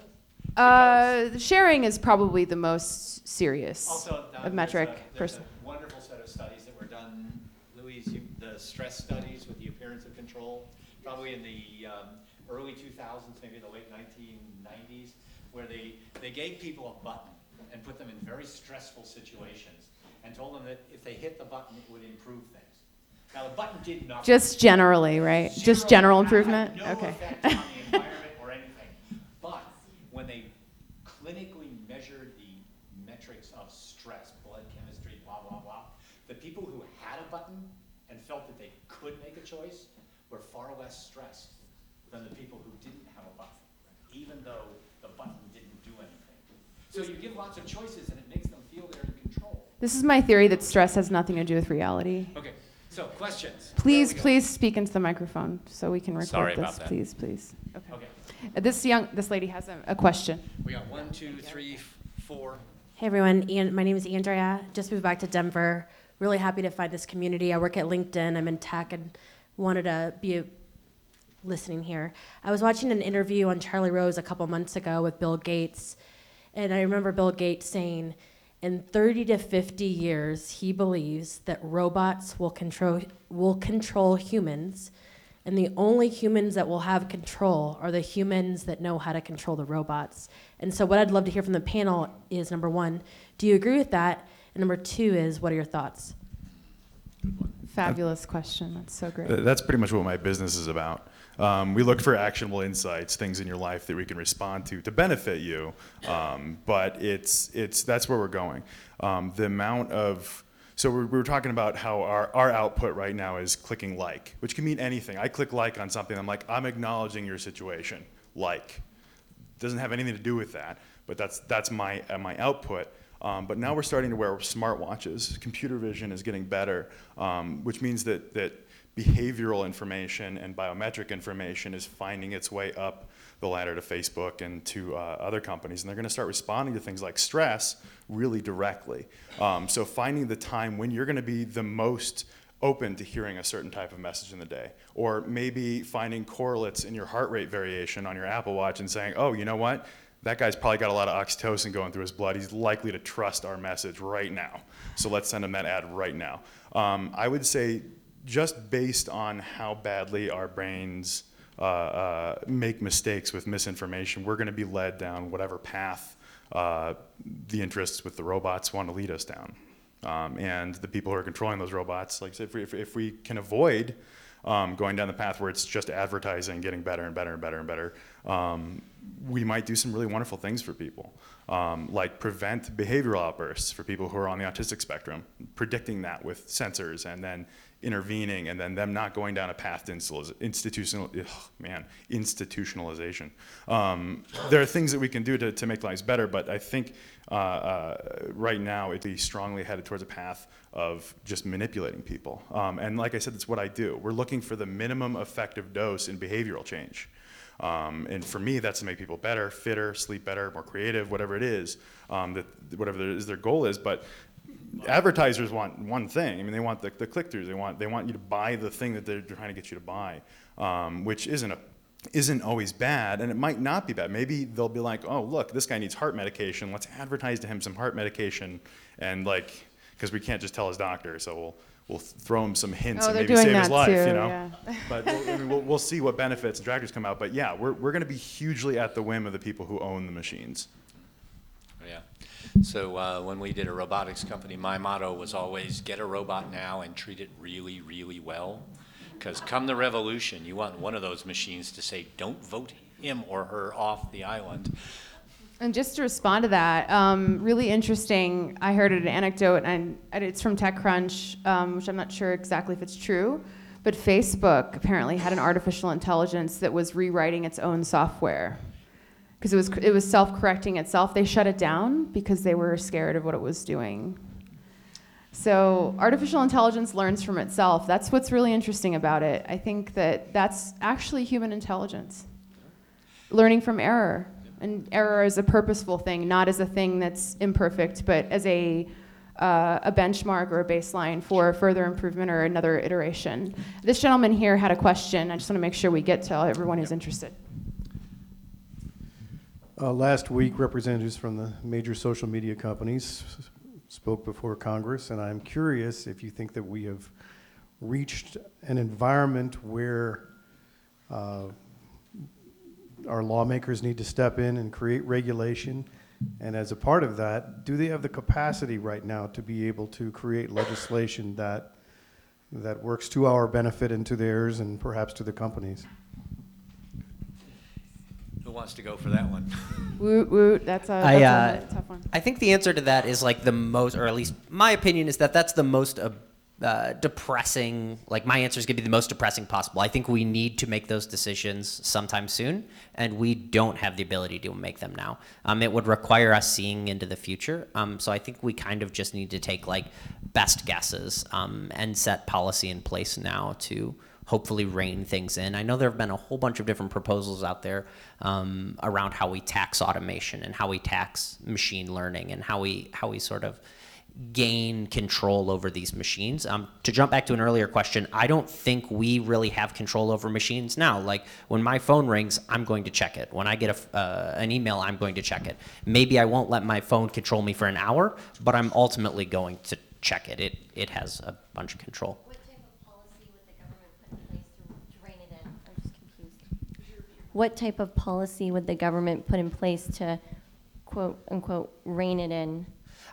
then? uh, sharing is probably the most serious Also, Don, of metric. There's, a, there's a wonderful set of studies that were done, Louise, you, the stress studies with the appearance of control, probably in the um, early 2000s, maybe the late 1990s, where they, they gave people a button and put them in very stressful situations and told them that if they hit the button, it would improve things. Now, the button did nothing. Just generally, right? Just general had improvement? No Okay. effect on the environment or anything. But when they clinically measured the metrics of stress, blood chemistry, blah, blah, blah. The people who had a button and felt that they could make a choice were far less stressed than the people who didn't have a button, even though the button didn't do anything. So you give lots of choices and it makes them feel they're. This is my theory that stress has nothing to do with reality. Okay, so questions? Please, Where are please speak into the microphone so we can record Sorry this. about that. Please, please. Okay. Okay, Uh, This young, this lady has a, a question. we got one, two, three, f- four. Hey everyone, Ian, my name is Andrea. Just moved back to Denver. Really happy to find this community. I work at LinkedIn. I'm in tech and wanted to be a, listening here. I was watching an interview on Charlie Rose a couple months ago with Bill Gates, and I remember Bill Gates saying, in 30 to 50 years, he believes that robots will control will control humans, and the only humans that will have control are the humans that know how to control the robots. And so, what I'd love to hear from the panel is number one, do you agree with that? And number two is, what are your thoughts? Fabulous question. That's so great. That's pretty much what my business is about. Um, we look for actionable insights, things in your life that we can respond to to benefit you. Um, but it's it's that's where we're going. Um, the amount of so we we were talking about how our, our output right now is clicking like, which can mean anything. I click like on something. I'm like, I'm acknowledging your situation. Like, doesn't have anything to do with that, but that's that's my uh, my output. Um, but now we're starting to wear smartwatches. Computer vision is getting better, um, which means that that behavioral information and biometric information is finding its way up the ladder to Facebook and to uh, other companies, and they're going to start responding to things like stress really directly. Um, so finding the time when you're going to be the most open to hearing a certain type of message in the day. Or maybe finding correlates in your heart rate variation on your Apple Watch and saying, oh, you know what? That guy's probably got a lot of oxytocin going through his blood. He's likely to trust our message right now. So let's send him that ad right now. Um, I would say, just based on how badly our brains uh, uh, make mistakes with misinformation, we're going to be led down whatever path uh, the interests with the robots want to lead us down. Um, and the people who are controlling those robots, like I said, if we, if, if we can avoid um, going down the path where it's just advertising getting better and better and better and better, um, we might do some really wonderful things for people, um, like prevent behavioral outbursts for people who are on the autistic spectrum, predicting that with sensors and then intervening and then them not going down a path to institu- institutional, ugh, man, institutionalization. Um, there are things that we can do to, to make lives better, but I think uh, uh, right now be strongly headed towards a path of just manipulating people. Um, and like I said, that's what I do. We're looking for the minimum effective dose in behavioral change. Um, and for me, that's to make people better, fitter, sleep better, more creative, whatever it is, um, that whatever is their goal is. But advertisers want one thing. I mean, they want the, the click-throughs. They want they want you to buy the thing that they're trying to get you to buy, um, which isn't a isn't always bad, and it might not be bad. Maybe they'll be like, oh, look, this guy needs heart medication. Let's advertise to him some heart medication, and like, because we can't just tell his doctor, so we'll we'll throw him some hints Oh, and maybe save his life, too, you know. yeah. But we'll, I mean, we'll, we'll see what benefits and detractors come out. But yeah, we're we're going to be hugely at the whim of the people who own the machines. So uh, when we did a robotics company, my motto was always get a robot now and treat it really, really well. Because come the revolution, you want one of those machines to say, don't vote him or her off the island. And just to respond to that, um, really interesting. I heard an anecdote, and it's from TechCrunch, um, which I'm not sure exactly if it's true, but Facebook apparently had an artificial intelligence that was rewriting its own software because it was it was self-correcting itself. They shut it down because they were scared of what it was doing. So artificial intelligence learns from itself. That's what's really interesting about it. I think that that's actually human intelligence learning from error. And error is a purposeful thing, not as a thing that's imperfect, but as a, uh, a benchmark or a baseline for further improvement or another iteration. This gentleman here had a question. I just want to make sure we get to everyone who's interested. Uh, Last week, representatives from the major social media companies spoke before Congress, and I'm curious if you think that we have reached an environment where uh, our lawmakers need to step in and create regulation, and as a part of that, do they have the capacity right now to be able to create legislation that, that works to our benefit and to theirs, and perhaps to the companies? Who wants to go for that one? Woot woot. That's a, I, that's uh, a tough one. I think the answer to that is like the most, or at least my opinion is that that's the most uh, uh, depressing. Like my answer is going to be the most depressing possible. I think we need to make those decisions sometime soon, and we don't have the ability to make them now. Um, it would require us seeing into the future. Um, so I think we kind of just need to take like best guesses um, and set policy in place now to hopefully rein things in. I know there have been a whole bunch of different proposals out there um, around how we tax automation and how we tax machine learning and how we how we sort of gain control over these machines. Um, to jump back to an earlier question, I don't think we really have control over machines now. Like when my phone rings, I'm going to check it. When I get a uh, an email, I'm going to check it. Maybe I won't let my phone control me for an hour, but I'm ultimately going to check it. It it has a bunch of control. What type of policy would the government put in What type of policy would the government put in place to quote unquote rein it in?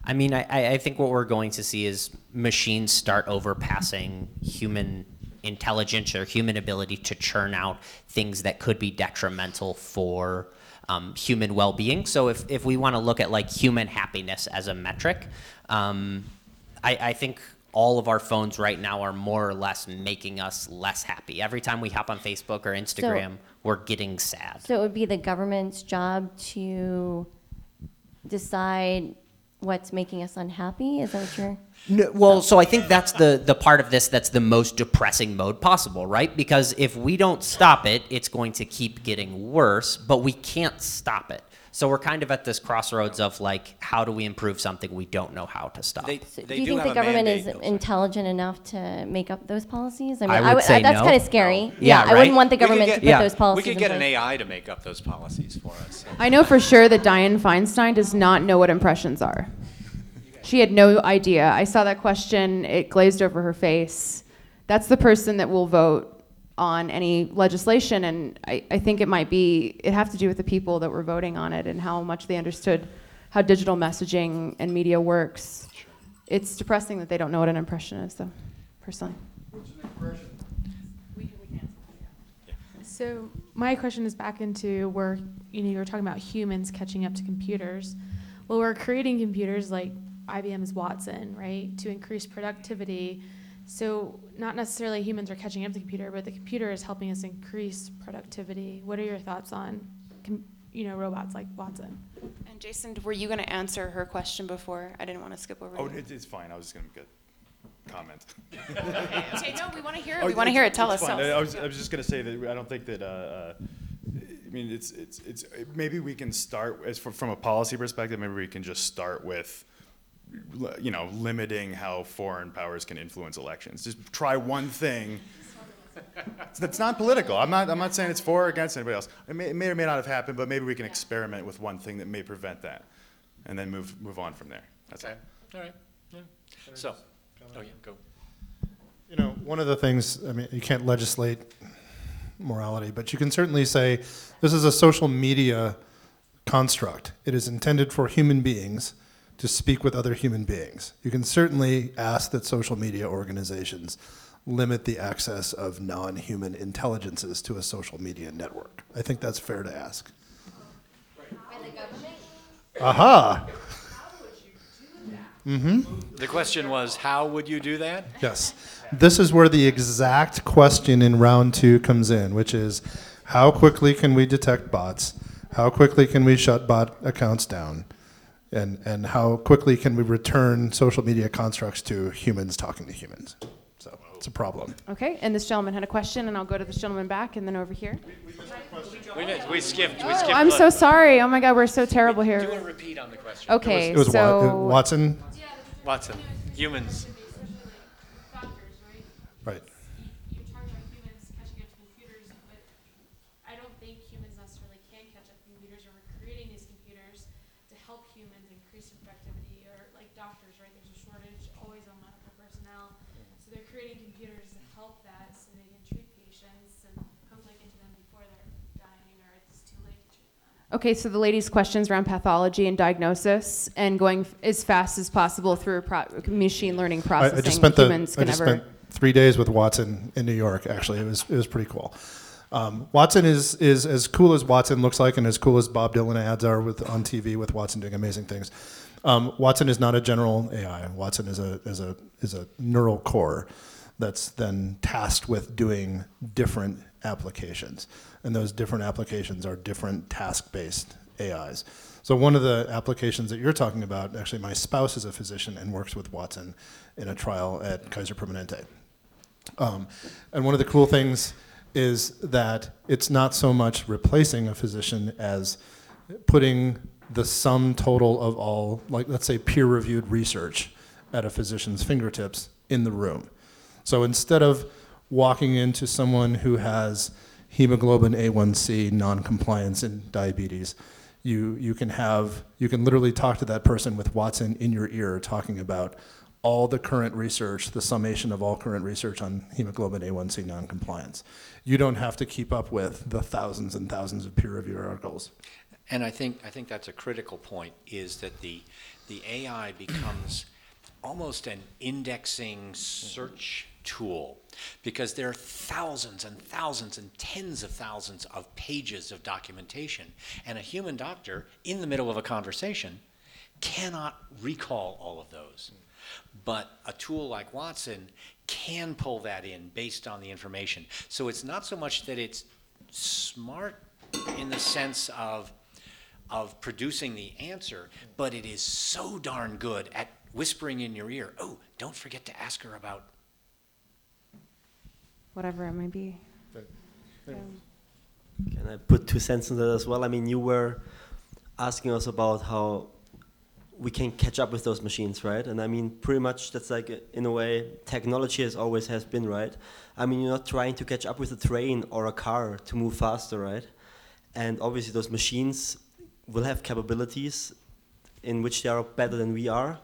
I mean, I, I I think what we're going to see is machines start overpassing human intelligence or human ability to churn out things that could be detrimental for um, human well-being. So if, if we want to look at like human happiness as a metric, um, I, I think all of our phones right now are more or less making us less happy. Every time we hop on Facebook or Instagram, we're getting sad. So it would be the government's job to decide what's making us unhappy? Is that what you're? No, well, so I think that's the the part of this that's the most depressing mode possible, right? Because if we don't stop it, it's going to keep getting worse, but we can't stop it. So we're kind of at this crossroads of like, how do we improve something we don't know how to stop? They, they do you do think the government mandate, is though. intelligent enough to make up those policies? I mean, I would say that's no. kind of scary. Yeah, I right? wouldn't want the government get- to put Yeah. those policies We could in get an. AI to make up those policies for us. I know for sure that Dianne Feinstein does not know what impressions are. She had no idea. I saw that question, it glazed over her face. That's the person that will vote on any legislation, and I, I think it might be, it have to do with the people that were voting on it and how much they understood how digital messaging and media works. It's depressing that they don't know what an impression is, though, personally. So my question is back into where you know you were talking about humans catching up to computers. Well, we're creating computers like IBM's Watson, right, to increase productivity. So not necessarily humans are catching up to the computer, but the computer is helping us increase productivity. What are your thoughts on, com- you know, robots like Watson? And Jason, were you going to answer her question before? I didn't want to skip over Oh, you. it, it's fine. I was just gonna get comment. Okay, okay, no, we want to hear it. Oh, We want to it's- hear it. Tell us. it's fine. I was, I was just gonna say that I don't think that, uh, uh, I mean, it's, it's, it's, maybe we can start, as for, from a policy perspective, maybe we can just start with, l- you know, limiting how foreign powers can influence elections. Just try one thing. That's not political. I'm not, I'm not saying it's for or against anybody else. It may, it may or may not have happened, but maybe we can experiment with one thing that may prevent that. And then move, move on from there. That's all. Okay, all right. yeah. So, oh yeah, go. You know, one of the things, I mean, you can't legislate morality, but you can certainly say this is a social media construct. It is intended for human beings to speak with other human beings. You can certainly ask that social media organizations limit the access of non human intelligences to a social media network. I think that's fair to ask. Aha! Mm-hmm. The question was, how would you do that? Yes. This is where the exact question in round two comes in, which is how quickly can we detect bots? How quickly can we shut bot accounts down? And, and how quickly can we return social media constructs to humans talking to humans? So it's a problem. Okay, and this gentleman had a question, and I'll go to this gentleman back, and then over here. We, did- we skipped, we Oh, skipped. I'm Look, so sorry. Oh my God, we're so terrible Do here. a repeat on the question. Okay, It was Wa- so Watson? Watson, humans. Right. You're talking about humans catching up to computers, but I don't think humans necessarily can catch up to computers, or we're creating these computers to help humans increase their productivity, or like doctors, right? There's a shortage always on medical personnel, so they're creating computers to help that, so they can treat patients and hopefully get to them before they're dying, or it's too late to treat them. Okay, so the lady's questions around pathology and diagnosis and going f- as fast as possible through pro- machine learning I, processing. I just spent the, humans I can just never. spent three days with Watson in New York. Actually, it was it was pretty cool. Um, Watson is is as cool as Watson looks like, and as cool as Bob Dylan ads are with on TV with Watson doing amazing things. Um, Watson is not a general AI. Watson is a is a is a neural core that's then tasked with doing different applications, and those different applications are different task-based AIs. So one of the applications that you're talking about, actually, my spouse is a physician and works with Watson in a trial at Kaiser Permanente. Um, and one of the cool things is that it's not so much replacing a physician as putting the sum total of all, like let's say peer reviewed research at a physician's fingertips in the room. So instead of walking into someone who has hemoglobin A1C non-compliance and diabetes, you, you can have, you can literally talk to that person with Watson in your ear talking about all the current research, the summation of all current research on hemoglobin A1C noncompliance. You don't have to keep up with the thousands and thousands of peer-reviewed articles. And I think, I think that's a critical point, is that the, the AI becomes almost an indexing search tool because there are thousands and thousands and tens of thousands of pages of documentation. And a human doctor, in the middle of a conversation, cannot recall all of those. But a tool like Watson can pull that in based on the information. So it's not so much that it's smart in the sense of of producing the answer, but it is so darn good at whispering in your ear, "Oh, don't forget to ask her about whatever it might be. Can I put two cents on that as well? I mean, you were asking us about how we can catch up with those machines, right? And I mean, pretty much that's like, uh, in a way, technology has always has been, right? I mean, you're not trying to catch up with a train or a car to move faster, right? And obviously, those machines will have capabilities in which they are better than we are,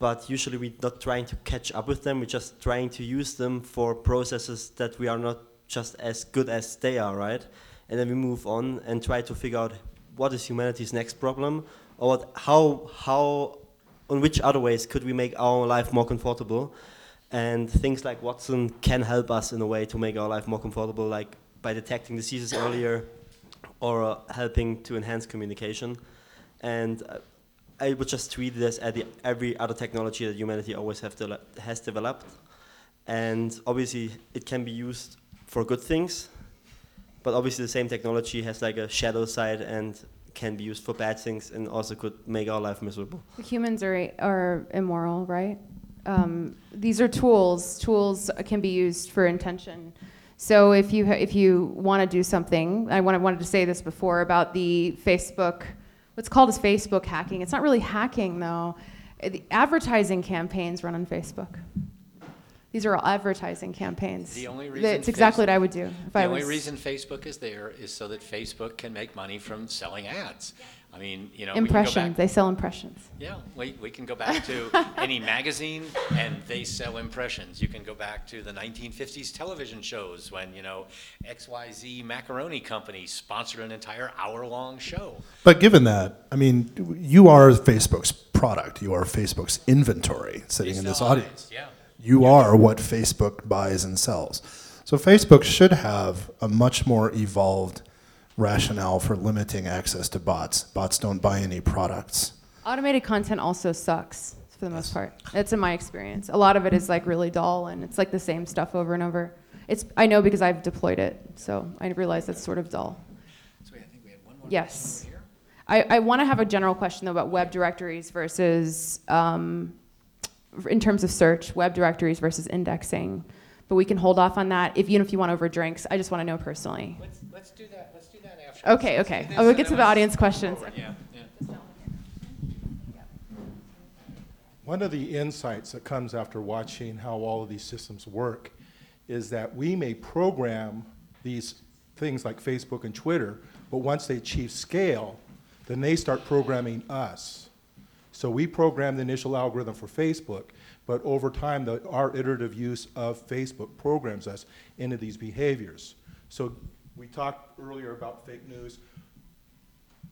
but usually we're not trying to catch up with them. We're just trying to use them for processes that we are not just as good as they are, right? And then we move on and try to figure out what is humanity's next problem, or what, how how on which other ways could we make our life more comfortable. And things like Watson can help us in a way to make our life more comfortable, like by detecting diseases earlier, or uh, helping to enhance communication. And uh, I would just treat this at every, every other technology that humanity always have de- has developed. And obviously, it can be used for good things, but obviously, the same technology has like a shadow side and can be used for bad things and also could make our life miserable. Humans are are immoral, right? Um, these are tools. Tools can be used for intention. So if you if you want to do something, I wanted, wanted to say this before about the Facebook, what's called as Facebook hacking. It's not really hacking though. The advertising campaigns run on Facebook. These are all advertising campaigns. The only reason That's exactly Facebook- what I would do if The I only was. reason Facebook is there is so that Facebook can make money from selling ads. I mean, you know, we can go impressions. back- They sell impressions. Yeah, we, we can go back to any magazine and they sell impressions. You can go back to the 1950s television shows when, you know, XYZ Macaroni Company sponsored an entire hour long show. But given that, I mean, you are Facebook's product. You are Facebook's inventory sitting It's in this audience. yeah. You are what Facebook buys and sells. So Facebook should have a much more evolved rationale for limiting access to bots. Bots don't buy any products. Automated content also sucks for the most part. That's in my experience. A lot of it is like really dull and it's like the same stuff over and over. It's I know because I've deployed it, so I realize it's sort of dull. So I think we had one more. Yes. question over I. I want to have a general question though about web directories versus, um, in terms of search, web directories versus indexing. But we can hold off on that. If even if you want over drinks, I just want to know personally. Let's, let's do that, let's do that after. Okay, okay. I oh, will get to the audience questions. Yeah, yeah. One of the insights that comes after watching how all of these systems work is that we may program these things like Facebook and Twitter, but once they achieve scale, then they start programming us. So we program the initial algorithm for Facebook, but over time, the, our iterative use of Facebook programs us into these behaviors. So we talked earlier about fake news.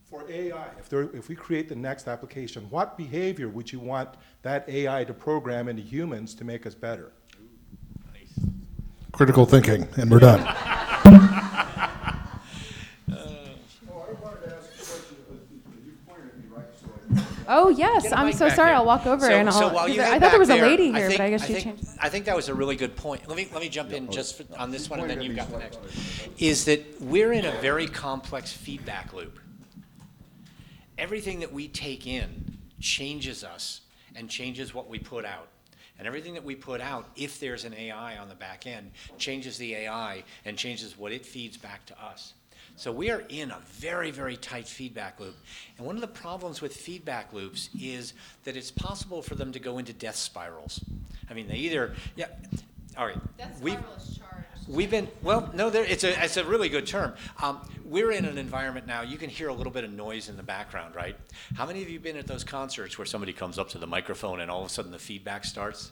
For AI, if, there, if we create the next application, what behavior would you want that AI to program into humans to make us better? Critical thinking, and we're done. Oh, yes, Get a I'm so sorry. here. I'll walk over so, and I'll- while you I thought there back was a lady I here, think, but I guess I she think, changed. I think that was a really good point. Let me let me jump in just for, on this one, and then you've got the these next. Is that we're in a very complex feedback loop. Everything that we take in changes us and changes what we put out. And everything that we put out, if there's an AI on the back end, changes the AI and changes what it feeds back to us. So we are in a very, very tight feedback loop. And one of the problems with feedback loops is that it's possible for them to go into death spirals. I mean, they either, yeah, all right. we've- We've been, well, no, there, it's a, it's a really good term. Um, we're in an environment now, you can hear a little bit of noise in the background, right? How many of you have been at those concerts where somebody comes up to the microphone and all of a sudden the feedback starts?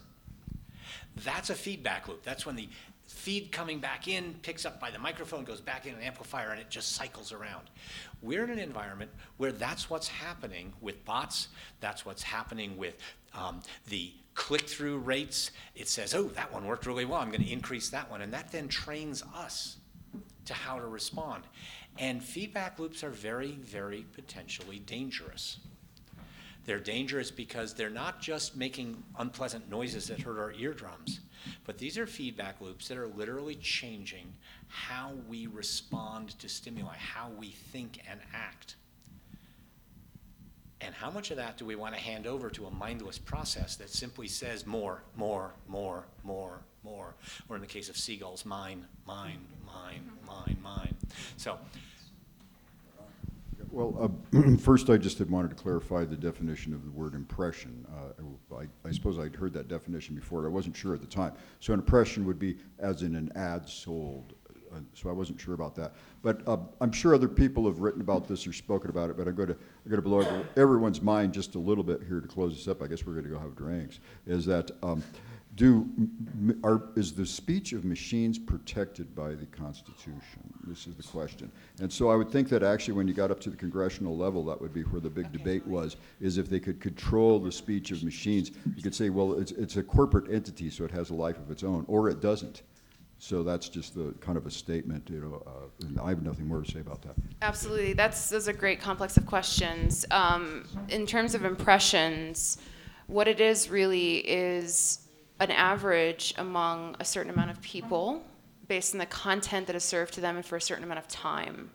That's a feedback loop. That's when the feed coming back in picks up by the microphone, goes back in an amplifier, and it just cycles around. We're in an environment where that's what's happening with bots. That's what's happening with um, the click-through rates. It says, "Oh, that one worked really well. I'm going to increase that one," and that then trains us to how to respond. And feedback loops are very, very potentially dangerous. They're dangerous because they're not just making unpleasant noises that hurt our eardrums, but these are feedback loops that are literally changing how we respond to stimuli, how we think and act. And how much of that do we want to hand over to a mindless process that simply says more, more, more, more, more? Or in the case of seagulls, mine, mine, mine, mine, mine. So Well, uh, first, I just had wanted to clarify the definition of the word impression. Uh, I I suppose I'd heard that definition before, but I wasn't sure at the time. So an impression would be as in an ad sold, uh, so I wasn't sure about that. But uh, I'm sure other people have written about this or spoken about it, but I'm going to, I'm going to blow everyone's mind just a little bit here to close this up. I guess we're going to go have drinks. Is that, um, do, are, is the speech of machines protected by the Constitution? This is the question. And so I would think that actually when you got up to the congressional level, that would be where the big debate was, is if they could control the speech of machines. You could say, well, it's, it's a corporate entity, so it has a life of its own, or it doesn't. So that's just the, kind of a statement, you know, uh, and I have nothing more to say about that. Absolutely. That's those are great complex of questions. Um, in terms of impressions, what it is really is an average among a certain amount of people based on the content that is served to them and for a certain amount of time.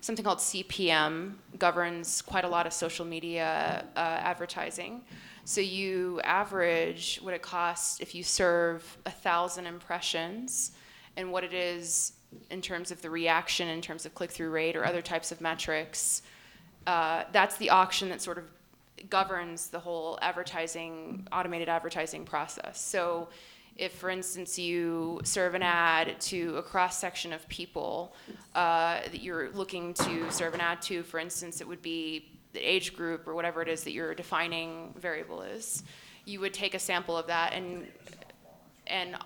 Something called CPM governs quite a lot of social media uh, advertising. So you average what it costs if you serve a thousand impressions and what it is in terms of the reaction, in terms of click through rate or other types of metrics. Uh, that's the auction that sort of governs the whole advertising, automated advertising process. So if, for instance, you serve an ad to a cross section of people uh, that you're looking to serve an ad to, for instance, it would be the age group or whatever it is that your defining variable is. You would take a sample of that and and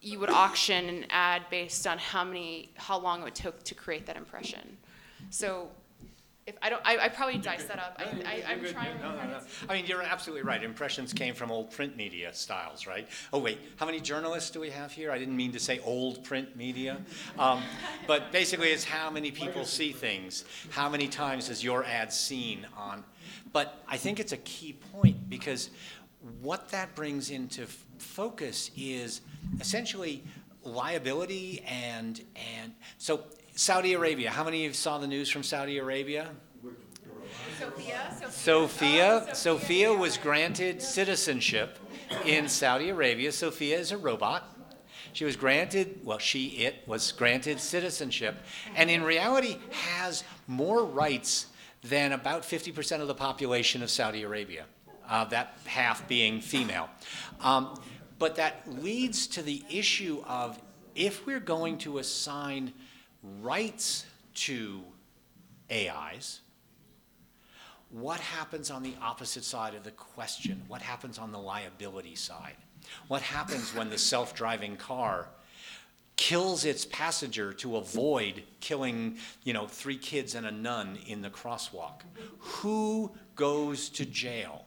you would auction an ad based on how many how long it took to create that impression. So if I don't, I, I probably diced that up. I, I, I'm trying. No, no, no. I mean, you're absolutely right. Impressions came from old print media styles, right? Oh, wait, how many journalists do we have here? I didn't mean to say old print media. Um, but basically, it's how many people see things. How many times is your ad seen on? But I think it's a key point because what that brings into f- focus is essentially liability and, and so Saudi Arabia, how many of you saw the news from Saudi Arabia? Sophia. Sophia, Sophia was granted citizenship in Saudi Arabia. Sophia is a robot. She was granted, well, she, it was granted citizenship, and in reality has more rights than about 50% of the population of Saudi Arabia, uh, that half being female. Um, but that leads to the issue of if we're going to assign rights to AIs, what happens on the opposite side of the question? What happens on the liability side? What happens when the self driving car kills its passenger to avoid killing, you know, three kids and a nun in the crosswalk? Who goes to jail?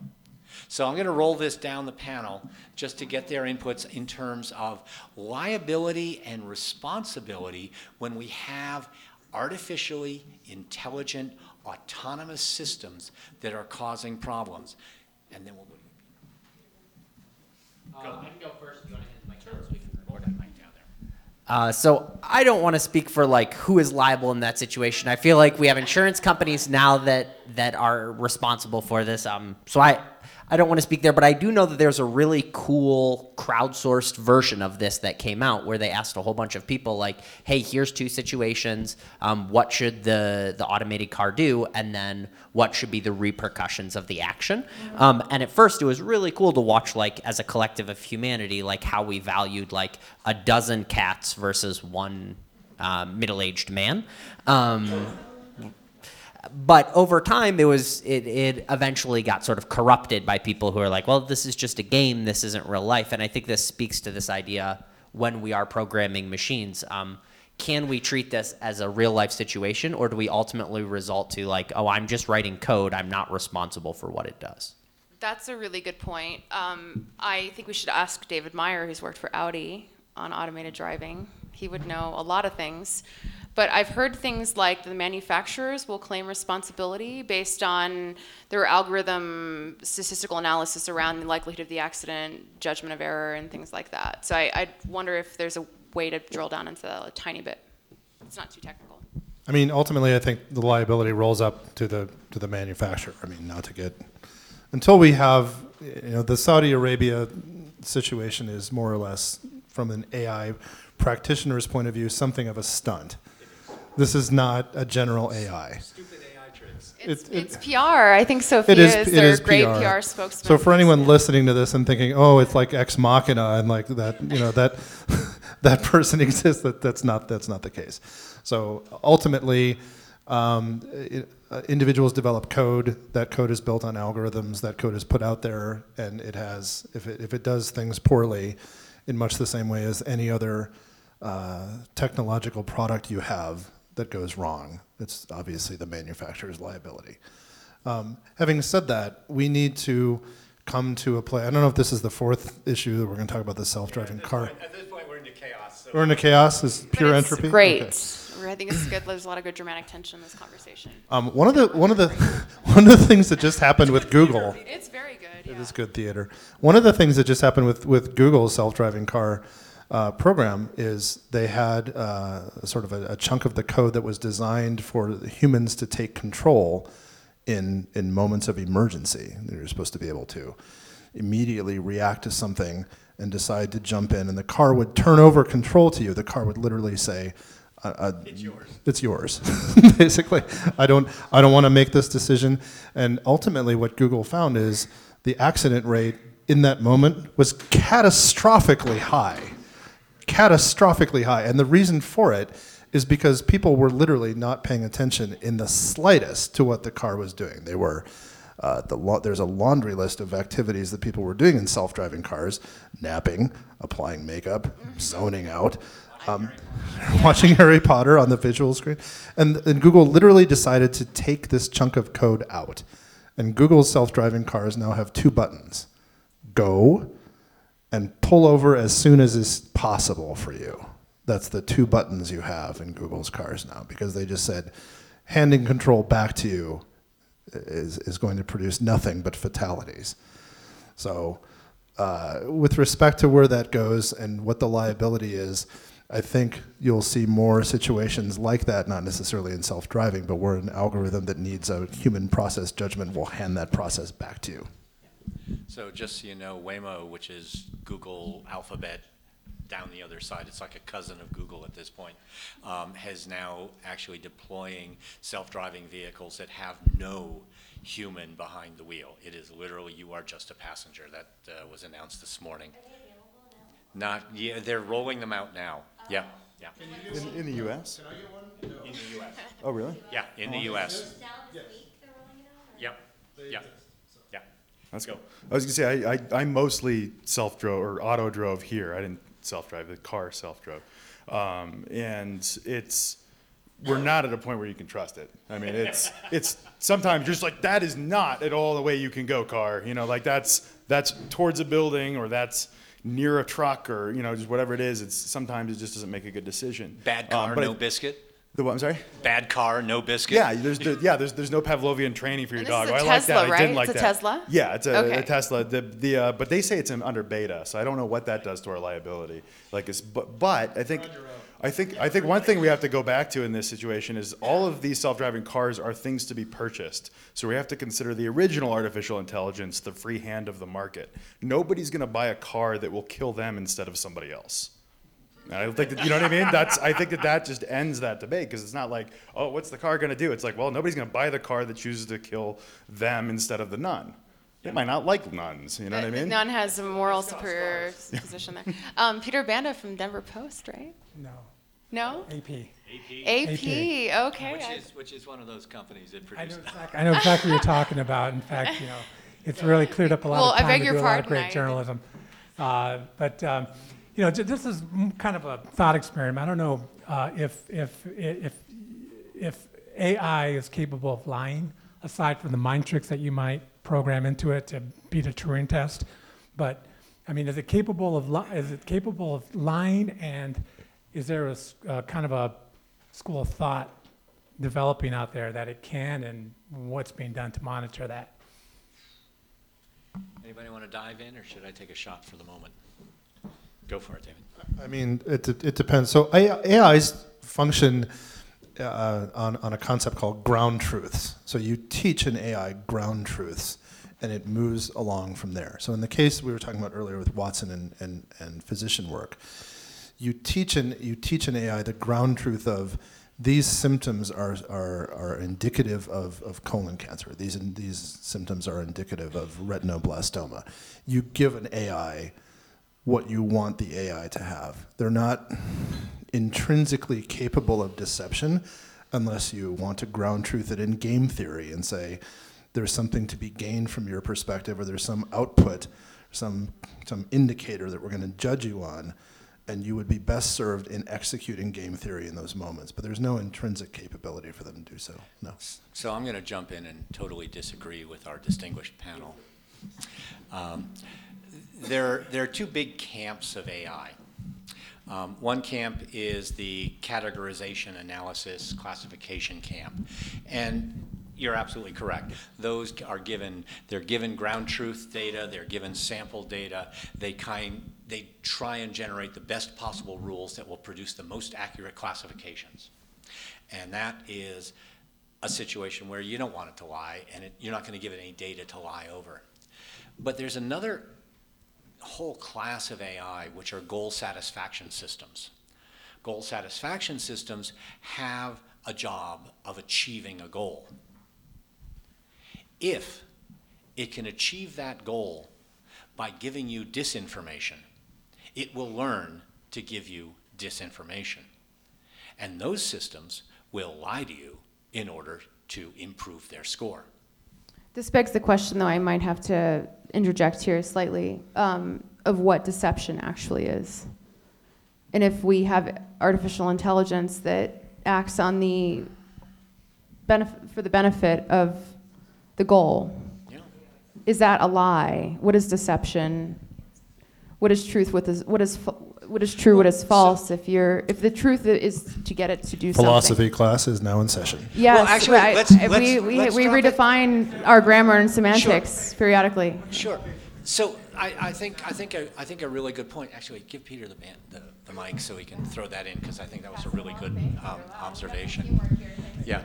So I'm going to roll this down the panel just to get their inputs in terms of liability and responsibility when we have artificially intelligent autonomous systems that are causing problems. And then we'll. I can go first. You want to hand the mic down so we can record that mic down there? Uh, so I don't want to speak for like who is liable in that situation. I feel like we have insurance companies now that that are responsible for this. Um, so I I don't want to speak there, but I do know that there's a really cool crowdsourced version of this that came out where they asked a whole bunch of people like, "Hey, here's two situations. Um, what should the the automated car do, and then what should be the repercussions of the action?" Um, and at first, it was really cool to watch like as a collective of humanity, like how we valued like a dozen cats versus one uh, middle-aged man. Um, but over time it was it, it eventually got sort of corrupted by people who are like well this is just a game this isn't real life and i think this speaks to this idea when we are programming machines um, can we treat this as a real life situation or do we ultimately result to like oh i'm just writing code i'm not responsible for what it does That's a really good point. Um, I think we should ask David Meyer, who's worked for Audi on automated driving. He would know a lot of things. But I've heard things like the manufacturers will claim responsibility based on their algorithm statistical analysis around the likelihood of the accident, judgment of error, and things like that. So I, I wonder if there's a way to drill down into that a tiny bit. It's not too technical. I mean, ultimately, I think the liability rolls up to the to the manufacturer. I mean, not to get until we have, you know, the Saudi Arabia situation is more or less, from an AI practitioner's point of view, something of a stunt. This is not a general AI. Stupid AI tricks. It's, It- it- it's PR. I think Sophia It is, is it their is great PR. PR spokesman. So for anyone listening to this and thinking, oh, it's like Ex Machina and like that, you know, that that person exists, that that's not that's not the case. So ultimately, um, it, uh, individuals develop code. That code is built on algorithms. That code is put out there, and it has if it if it does things poorly, in much the same way as any other uh, technological product you have that goes wrong, it's obviously the manufacturer's liability. Um, having said that, we need to come to a place. I don't know if this is the fourth issue that we're going to talk about the self-driving car. At this point, we're into chaos. so- We're into chaos. Is pure it's entropy. Great. Okay. I think it's good. There's a lot of good dramatic tension in this conversation. Um, one of the one of the one of the things that just happened with Google. It's very good. It is good theater. One of the things that just happened with, with Google's self-driving car uh, program is they had uh, sort of a, a chunk of the code that was designed for humans to take control in in moments of emergency. You're supposed to be able to immediately react to something and decide to jump in, and the car would turn over control to you. The car would literally say. Uh, uh, It's yours. It's yours, basically. I don't. I don't want to make this decision. And ultimately, what Google found is the accident rate in that moment was catastrophically high, catastrophically high. And the reason for it is because people were literally not paying attention in the slightest to what the car was doing. They were. Uh, the la- there's a laundry list of activities that people were doing in self-driving cars: napping, applying makeup, zoning out, um, watching Harry Potter on the visual screen. And, and Google literally decided to take this chunk of code out. And Google's self driving cars now have two buttons go and pull over as soon as is possible for you. That's the two buttons you have in Google's cars now because they just said handing control back to you is, is going to produce nothing but fatalities. So, uh, with respect to where that goes and what the liability is, I think you'll see more situations like that, not necessarily in self driving, but where an algorithm that needs a human process judgment will hand that process back to you. So just so you know, Waymo, which is Google Alphabet down the other side, it's like a cousin of Google at this point, um, has now actually deploying self-driving vehicles that have no human behind the wheel. It is literally you are just a passenger. That uh, was announced this morning. Not, yeah, they're rolling them out now. Yeah, yeah. In, in the U.S.? In the U.S. Oh, really? Yeah, in the U.S. Yep, yep, yeah. That's Go. cool. I was gonna say I, I, I mostly self drove or auto drove here. I didn't self drive. The car self drove, um, and it's we're not at a point where you can trust it. I mean, it's it's sometimes just like that is not at all the way you can go. Car, you know, like that's that's towards a building or that's near a truck or you know just whatever it is. It's sometimes it just doesn't make a good decision. Bad Um, car, but no I- biscuit. The what? I'm sorry. Bad car, no biscuit. Yeah, there's the, yeah, there's there's no Pavlovian training for your And this dog. is a I like Tesla, that. I right? didn't like It's a that. Tesla? Yeah, it's a, Okay. a Tesla. The the uh, but they say it's in, under beta, so I don't know what that does to our liability. Like it's but but I think I think I think one thing we have to go back to in this situation is all of these self-driving cars are things to be purchased. So we have to consider the original artificial intelligence, the free hand of the market. Nobody's going to buy a car that will kill them instead of somebody else. And I think that, you know what I mean? That's, I think that that just ends that debate because it's not like, oh, what's the car going to do? It's like, well, nobody's going to buy the car that chooses to kill them instead of the nun. They might not like nuns, you know what I mean? None has a moral superior position there. Um, Peter Banda from Denver Post, right? No. No? AP. AP, AP. okay. Which is, which is one of those companies that I know, exactly, I know exactly what you're talking about. In fact, you know, it's really cleared up a lot Well, of I time beg to your do a lot of pardon, great I- journalism. Uh, but um, you know, this is kind of a thought experiment. I don't know uh, if if if if AI is capable of lying, aside from the mind tricks that you might program into it to beat a Turing test. But I mean, is it capable of li- is it capable of lying? And is there a uh, kind of a school of thought developing out there that it can, and what's being done to monitor that? Anybody want to dive in, or should I take a shot for the moment? Go for it, David. I mean, it, it depends. So AI AIs function uh, on, on a concept called ground truths. So you teach an AI ground truths, and it moves along from there. So in the case we were talking about earlier with Watson and, and, and physician work, you teach an you teach an AI the ground truth of these symptoms are, are, are indicative of, of colon cancer. These, these symptoms are indicative of retinoblastoma. You give an AI what you want the AI to have. They're not intrinsically capable of deception unless you want to ground truth it in game theory and say there's something to be gained from your perspective or there's some output, some, some indicator that we're going to judge you on and you would be best served in executing game theory in those moments. But there's no intrinsic capability for them to do so. No. So I'm going to jump in and totally disagree with our distinguished panel. Um, there, there are two big camps of AI. Um, one camp is the categorization, analysis, classification camp, and you're absolutely correct. Those are given, they're given ground truth data, they're given sample data. They kind, they try and generate the best possible rules that will produce the most accurate classifications. And that is a situation where you don't want it to lie, and it, you're not going to give it any data to lie over. But there's another whole class of AI, which are goal satisfaction systems. Goal satisfaction systems have a job of achieving a goal. If it can achieve that goal by giving you disinformation, it will learn to give you disinformation. And those systems will lie to you in order to improve their score. This begs the question, though, I might have to interject here slightly, um, of what deception actually is. And if we have artificial intelligence that acts on the benefit, for the benefit of the goal, is that a lie? What is deception? What is truth? What is, what is, what is true? What is false? If you're, if the truth is to get it to do something. Philosophy class is now in session. Yes, Well, actually, I- let's- we, let's- we, let's we drop it. redefine our grammar and semantics periodically. Sure. So I, I think I think a, I think a really good point. Actually, give Peter the, ban- the, the mic so he can throw that in because I think that was a really good um, observation. Yeah.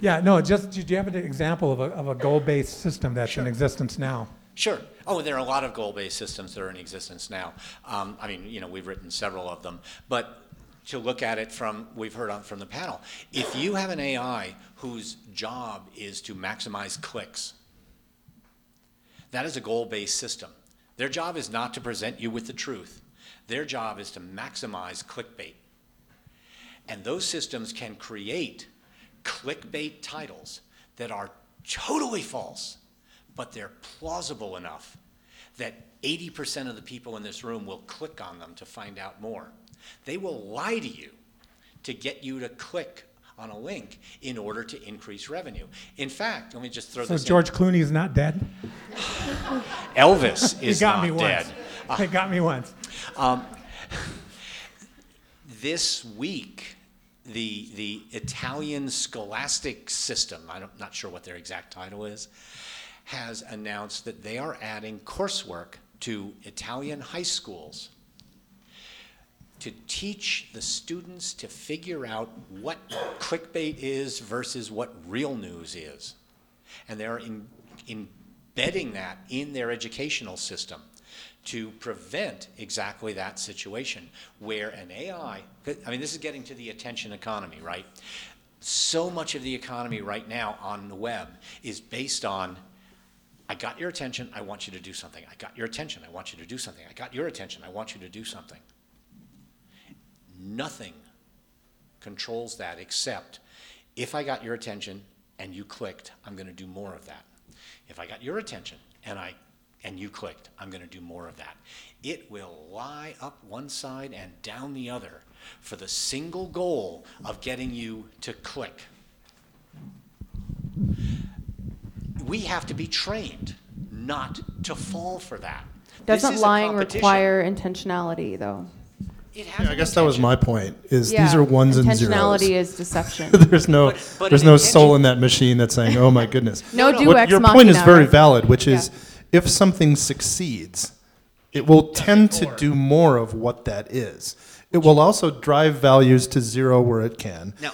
Yeah, no, just, do you have an example of a, of a goal-based system that's in existence now? Sure. Oh, there are a lot of goal-based systems that are in existence now. Um, I mean, you know, we've written several of them, but to look at it from we've heard on from the panel, if you have an AI whose job is to maximize clicks, that is a goal-based system. Their job is not to present you with the truth. Their job is to maximize clickbait. And those systems can create clickbait titles that are totally false, but they're plausible enough that 80% of the people in this room will click on them to find out more. They will lie to you to get you to click on a link in order to increase revenue. In fact, let me just throw So this So George Clooney is not dead? Elvis is got not me dead. once. He got me once. Um, this week, the, the Italian scholastic system, I'm not sure what their exact title is, has announced that they are adding coursework to Italian high schools to teach the students to figure out what clickbait is versus what real news is. And they're in, embedding that in their educational system to prevent exactly that situation where an AI, I mean, this is getting to the attention economy, right? So much of the economy right now on the web is based on I got your attention, I want you to do something. I got your attention, I want you to do something. I got your attention, I want you to do something. Nothing controls that except if I got your attention and you clicked, I'm going to do more of that. If I got your attention and I and you clicked, I'm going to do more of that. It will lie up one side and down the other for the single goal of getting you to click. We have to be trained not to fall for that. Doesn't lying require intentionality, though? It Yeah, I guess that was my point. Is Yeah, these are ones and zeros. intentionality is deception. there's no But- but there's no intention- soul in that machine that's saying, "Oh my goodness." No no. do What- ex your point is very right? valid, which Yeah. is if something succeeds, it will tend to do more of what that is. It will also drive values to zero where it can. Now,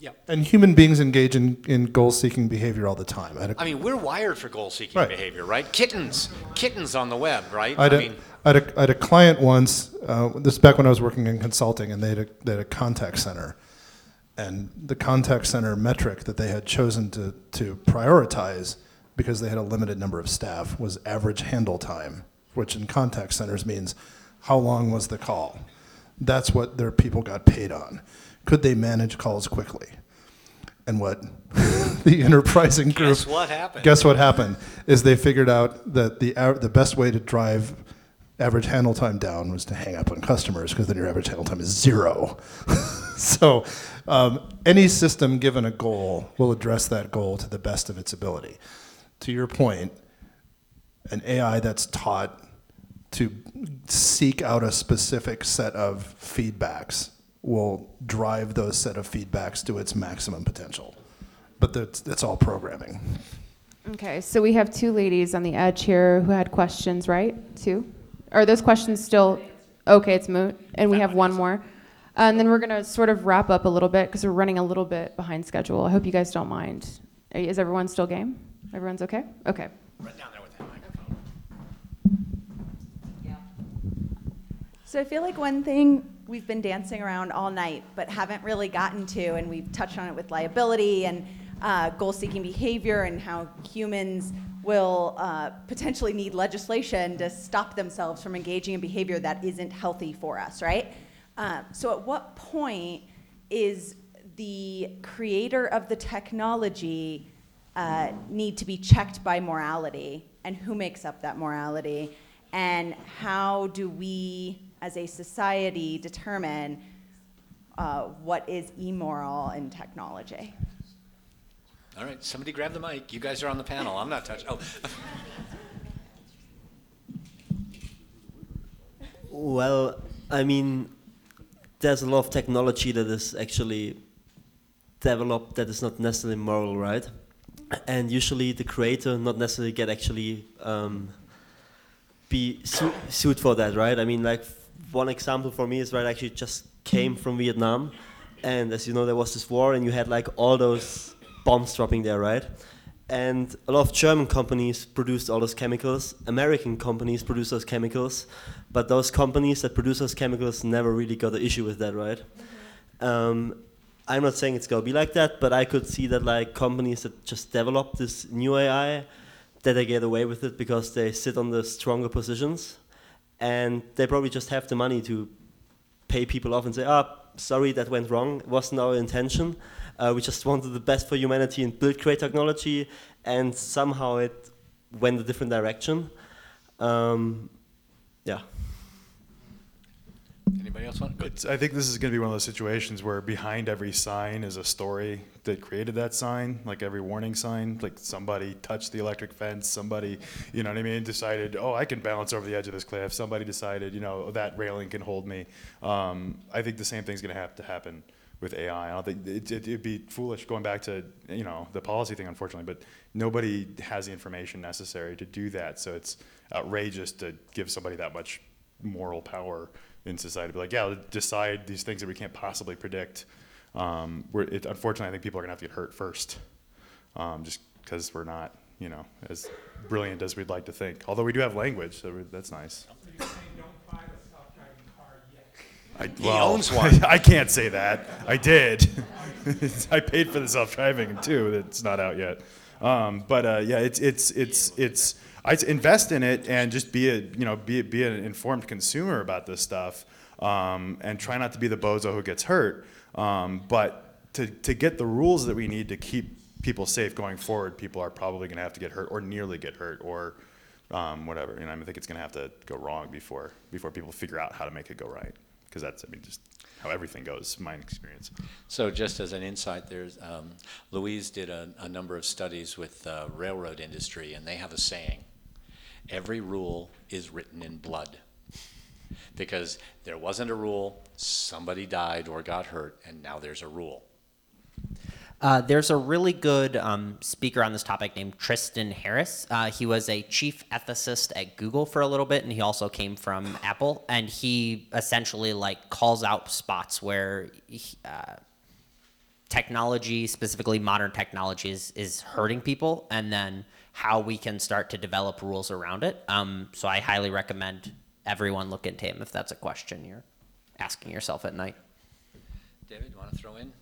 yeah. And human beings engage in, in goal seeking behavior all the time. I I mean, we're wired for goal-seeking Right. behavior, right? Kittens, kittens on the web, right? I had, I a, mean, I, had a, I had a client once, uh, this is back when I was working in consulting, and they had, a, they had a contact center. And the contact center metric that they had chosen to, to prioritize because they had a limited number of staff was average handle time, which in contact centers means how long was the call. That's what their people got paid on. Could they manage calls quickly? And what the enterprising group Guess what happened? Guess what happened? Is they figured out that the the best way to drive average handle time down was to hang up on customers because then your average handle time is zero. so um, any system given a goal will address that goal to the best of its ability. To your point, an AI that's taught to seek out a specific set of feedbacks will drive those set of feedbacks to its maximum potential. But that's, that's all programming. Okay, so we have two ladies on the edge here who had questions, right? Two? Are those questions still, okay, it's moot, and we have one more. And then we're gonna sort of wrap up a little bit, because we're running a little bit behind schedule. I hope you guys don't mind. Is everyone still game? Everyone's okay? Okay. right down there with that microphone. So I feel like one thing we've been dancing around all night, but haven't really gotten to, and we've touched on it with liability and uh, goal-seeking behavior, and how humans will uh, potentially need legislation to stop themselves from engaging in behavior that isn't healthy for us, right? Uh, so at what point is the creator of the technology uh, need to be checked by morality, and who makes up that morality? and how do we as a society determine uh, what is immoral in technology? All right, somebody grab the mic. You guys are on the panel. I'm not touching. Oh, Well, I mean, there's a lot of technology that is actually developed that is not necessarily moral, right? And usually the creator not necessarily get actually um, be su- sued for that, right? I mean, like f- one example for me is right. I actually just came from Vietnam, and as you know, there was this war, and you had like all those bombs dropping there, right? And a lot of German companies produced all those chemicals. American companies produced those chemicals, but those companies that produce those chemicals never really got an issue with that, right? Um, I'm not saying it's gonna be like that, but I could see that like companies that just develop this new AI, that they get away with it because they sit on the stronger positions, and they probably just have the money to pay people off and say, ah, sorry, that went wrong. It wasn't our intention. Uh, we just wanted the best for humanity and build great technology, and somehow it went a different direction. Um, yeah. Else want? Good. I think this is going to be one of those situations where behind every sign is a story that created that sign, like every warning sign. Like somebody touched the electric fence, somebody, you know what I mean, decided, oh, I can balance over the edge of this cliff. Somebody decided, you know, that railing can hold me. Um, I think the same thing's going to have to happen with AI. I don't think it, it, it'd be foolish going back to you know the policy thing, unfortunately. But nobody has the information necessary to do that, so it's outrageous to give somebody that much moral power in society. Be like, yeah, decide these things that we can't possibly predict. Um, where it, unfortunately, I think people are gonna have to get hurt first, um, just because we're not, you know, as brilliant as we'd like to think. Although we do have language, so we, that's nice. I, He owns one. I can't say that. I did. I paid for the self-driving too. It's not out yet. Um, but uh, yeah, it's it's it's it's. I invest in it and just be a you know be be an informed consumer about this stuff, um, and try not to be the bozo who gets hurt. Um, but to to get the rules that we need to keep people safe going forward, people are probably going to have to get hurt or nearly get hurt or um, whatever. And I think it's going to have to go wrong before before people figure out how to make it go right. Because that's I mean just how everything goes, my experience. So just as an insight, there's um, Louise did a, a number of studies with the railroad industry, and they have a saying: "Every rule is written in blood." Because there wasn't a rule, somebody died or got hurt, and now there's a rule. Uh, there's a really good um, speaker on this topic named Tristan Harris. Uh, he was a chief ethicist at Google for a little bit, and he also came from Apple. And he essentially like calls out spots where he, uh, technology, specifically modern technology, is, is hurting people, and then how we can start to develop rules around it. Um, so I highly recommend everyone look into him if that's a question you're asking yourself at night. David, you want to throw in?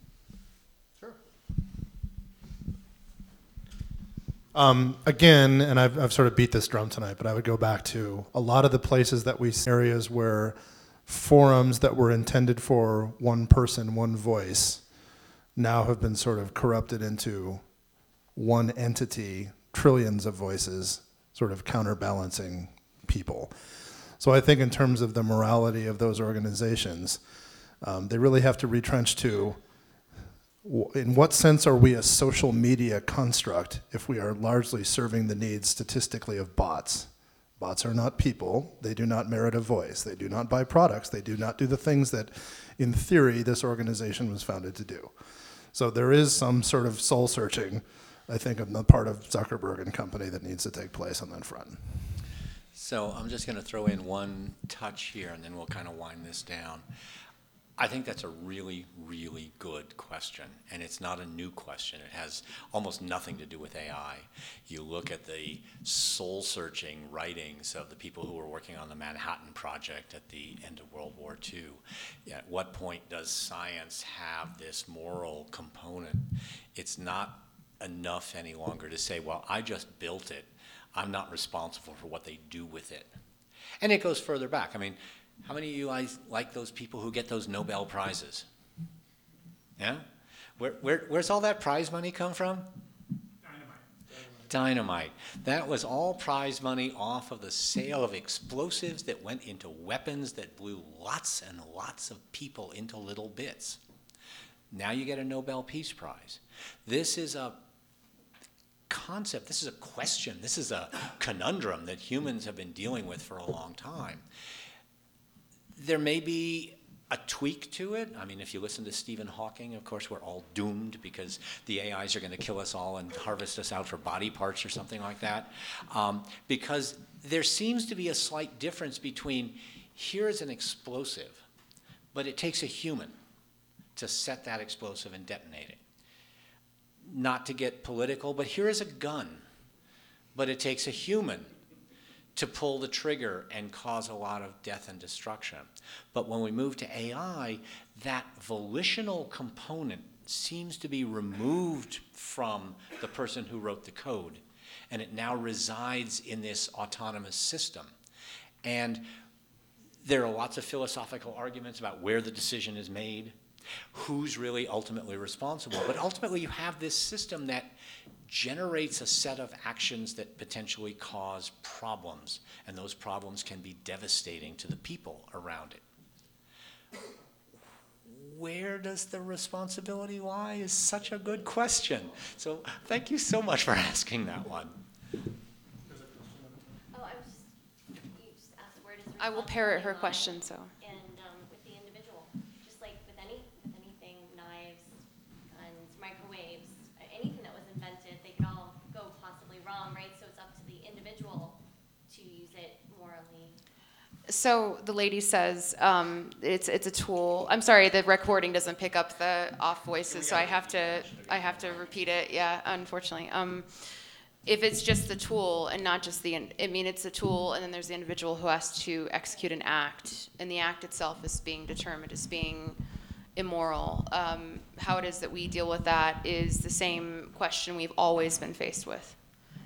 Um, again, and I've, I've sort of beat this drum tonight, but I would go back to a lot of the places that we areas where forums that were intended for one person, one voice, now have been sort of corrupted into one entity, trillions of voices, sort of counterbalancing people. So I think in terms of the morality of those organizations, um, they really have to retrench to in what sense are we a social media construct if we are largely serving the needs statistically of bots? Bots are not people. They do not merit a voice. They do not buy products. They do not do the things that, in theory, this organization was founded to do. So there is some sort of soul searching, I think, on the part of Zuckerberg and company that needs to take place on that front. So I'm just going to throw in one touch here, and then we'll kind of wind this down. I think that's a really, really good question, and it's not a new question. It has almost nothing to do with AI. You look at the soul-searching writings of the people who were working on the Manhattan Project at the end of World War II. At what point does science have this moral component? It's not enough any longer to say, well, I just built it. I'm not responsible for what they do with it. And it goes further back. I mean, how many of you guys like those people who get those Nobel Prizes? Yeah? Where, where, where's all that prize money come from? Dynamite. Dynamite. That was all prize money off of the sale of explosives that went into weapons that blew lots and lots of people into little bits. Now you get a Nobel Peace Prize. This is a concept, this is a question, this is a conundrum that humans have been dealing with for a long time. There may be a tweak to it. I mean, if you listen to Stephen Hawking, of course, we're all doomed because the AIs are going to kill us all and harvest us out for body parts or something like that. Um, because there seems to be a slight difference between here is an explosive, but it takes a human to set that explosive and detonate it. Not to get political, but here is a gun, but it takes a human to pull the trigger and cause a lot of death and destruction. But when we move to AI, that volitional component seems to be removed from the person who wrote the code, and it now resides in this autonomous system. And there are lots of philosophical arguments about where the decision is made, who's really ultimately responsible. But ultimately, you have this system that generates a set of actions that potentially cause problems, and those problems can be devastating to the people around it. Where does the responsibility lie is such a good question. So, thank you so much for asking that one. Oh, I was just, you just asked where does I will parrot her question, so. And um, with the individual, just like with any, with anything, not So the lady says um, it's it's a tool. I'm sorry, the recording doesn't pick up the off voices, so I have to I have to repeat it. Yeah, unfortunately. Um, if it's just the tool and not just the, I mean, it's a tool, and then there's the individual who has to execute an act, and the act itself is being determined as being immoral. Um, how it is that we deal with that is the same question we've always been faced with.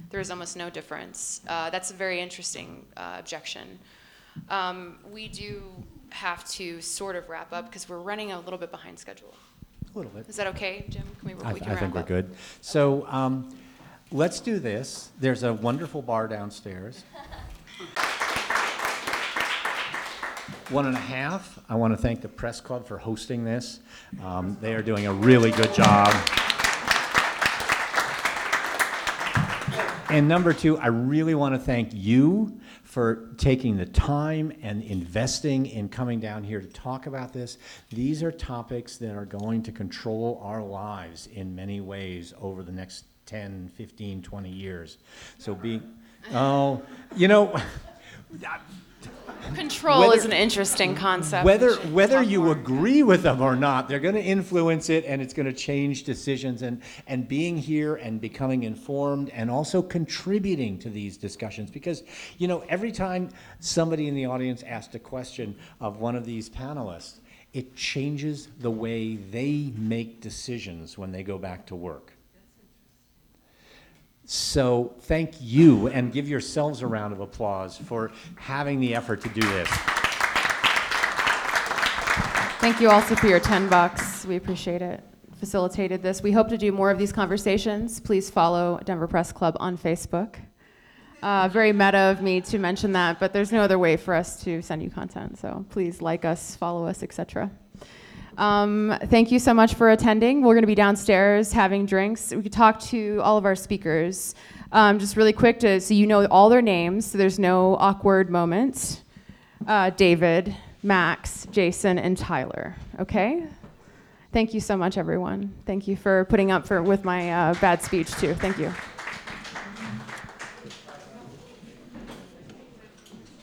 There is almost no difference. Uh, that's a very interesting uh, objection. Um, we do have to sort of wrap up because we're running a little bit behind schedule. A little bit. Is that okay, Jim? Can we, I, we can I think we're up? good. So um, let's do this. There's a wonderful bar downstairs. One and a half. I want to thank the press club for hosting this. Um, they are doing a really good job. And number two, I really want to thank you for taking the time and investing in coming down here to talk about this. These are topics that are going to control our lives in many ways over the next 10, 15, 20 years. So be, oh, you know, Control Whether- is an interesting concept. whether whether you agree with them or not, they're going to influence it, and it's going to change decisions. And and being here and becoming informed, and also contributing to these discussions, because you know every time somebody in the audience asked a question of one of these panelists, it changes the way they make decisions when they go back to work. So thank you, and give yourselves a round of applause for having the effort to do this. Thank you also for your 10 bucks. We appreciate it. Facilitated this. We hope to do more of these conversations. Please follow Denver Press Club on Facebook. Uh, very meta of me to mention that, but there's no other way for us to send you content. So please like us, follow us, etc. Um, thank you so much for attending. We're going to be downstairs having drinks. We could talk to all of our speakers. Um, just really quick to so you know all their names, so there's no awkward moments. Uh, David, Max, Jason, and Tyler. Okay. Thank you so much, everyone. Thank you for putting up for with my uh, bad speech too. Thank you.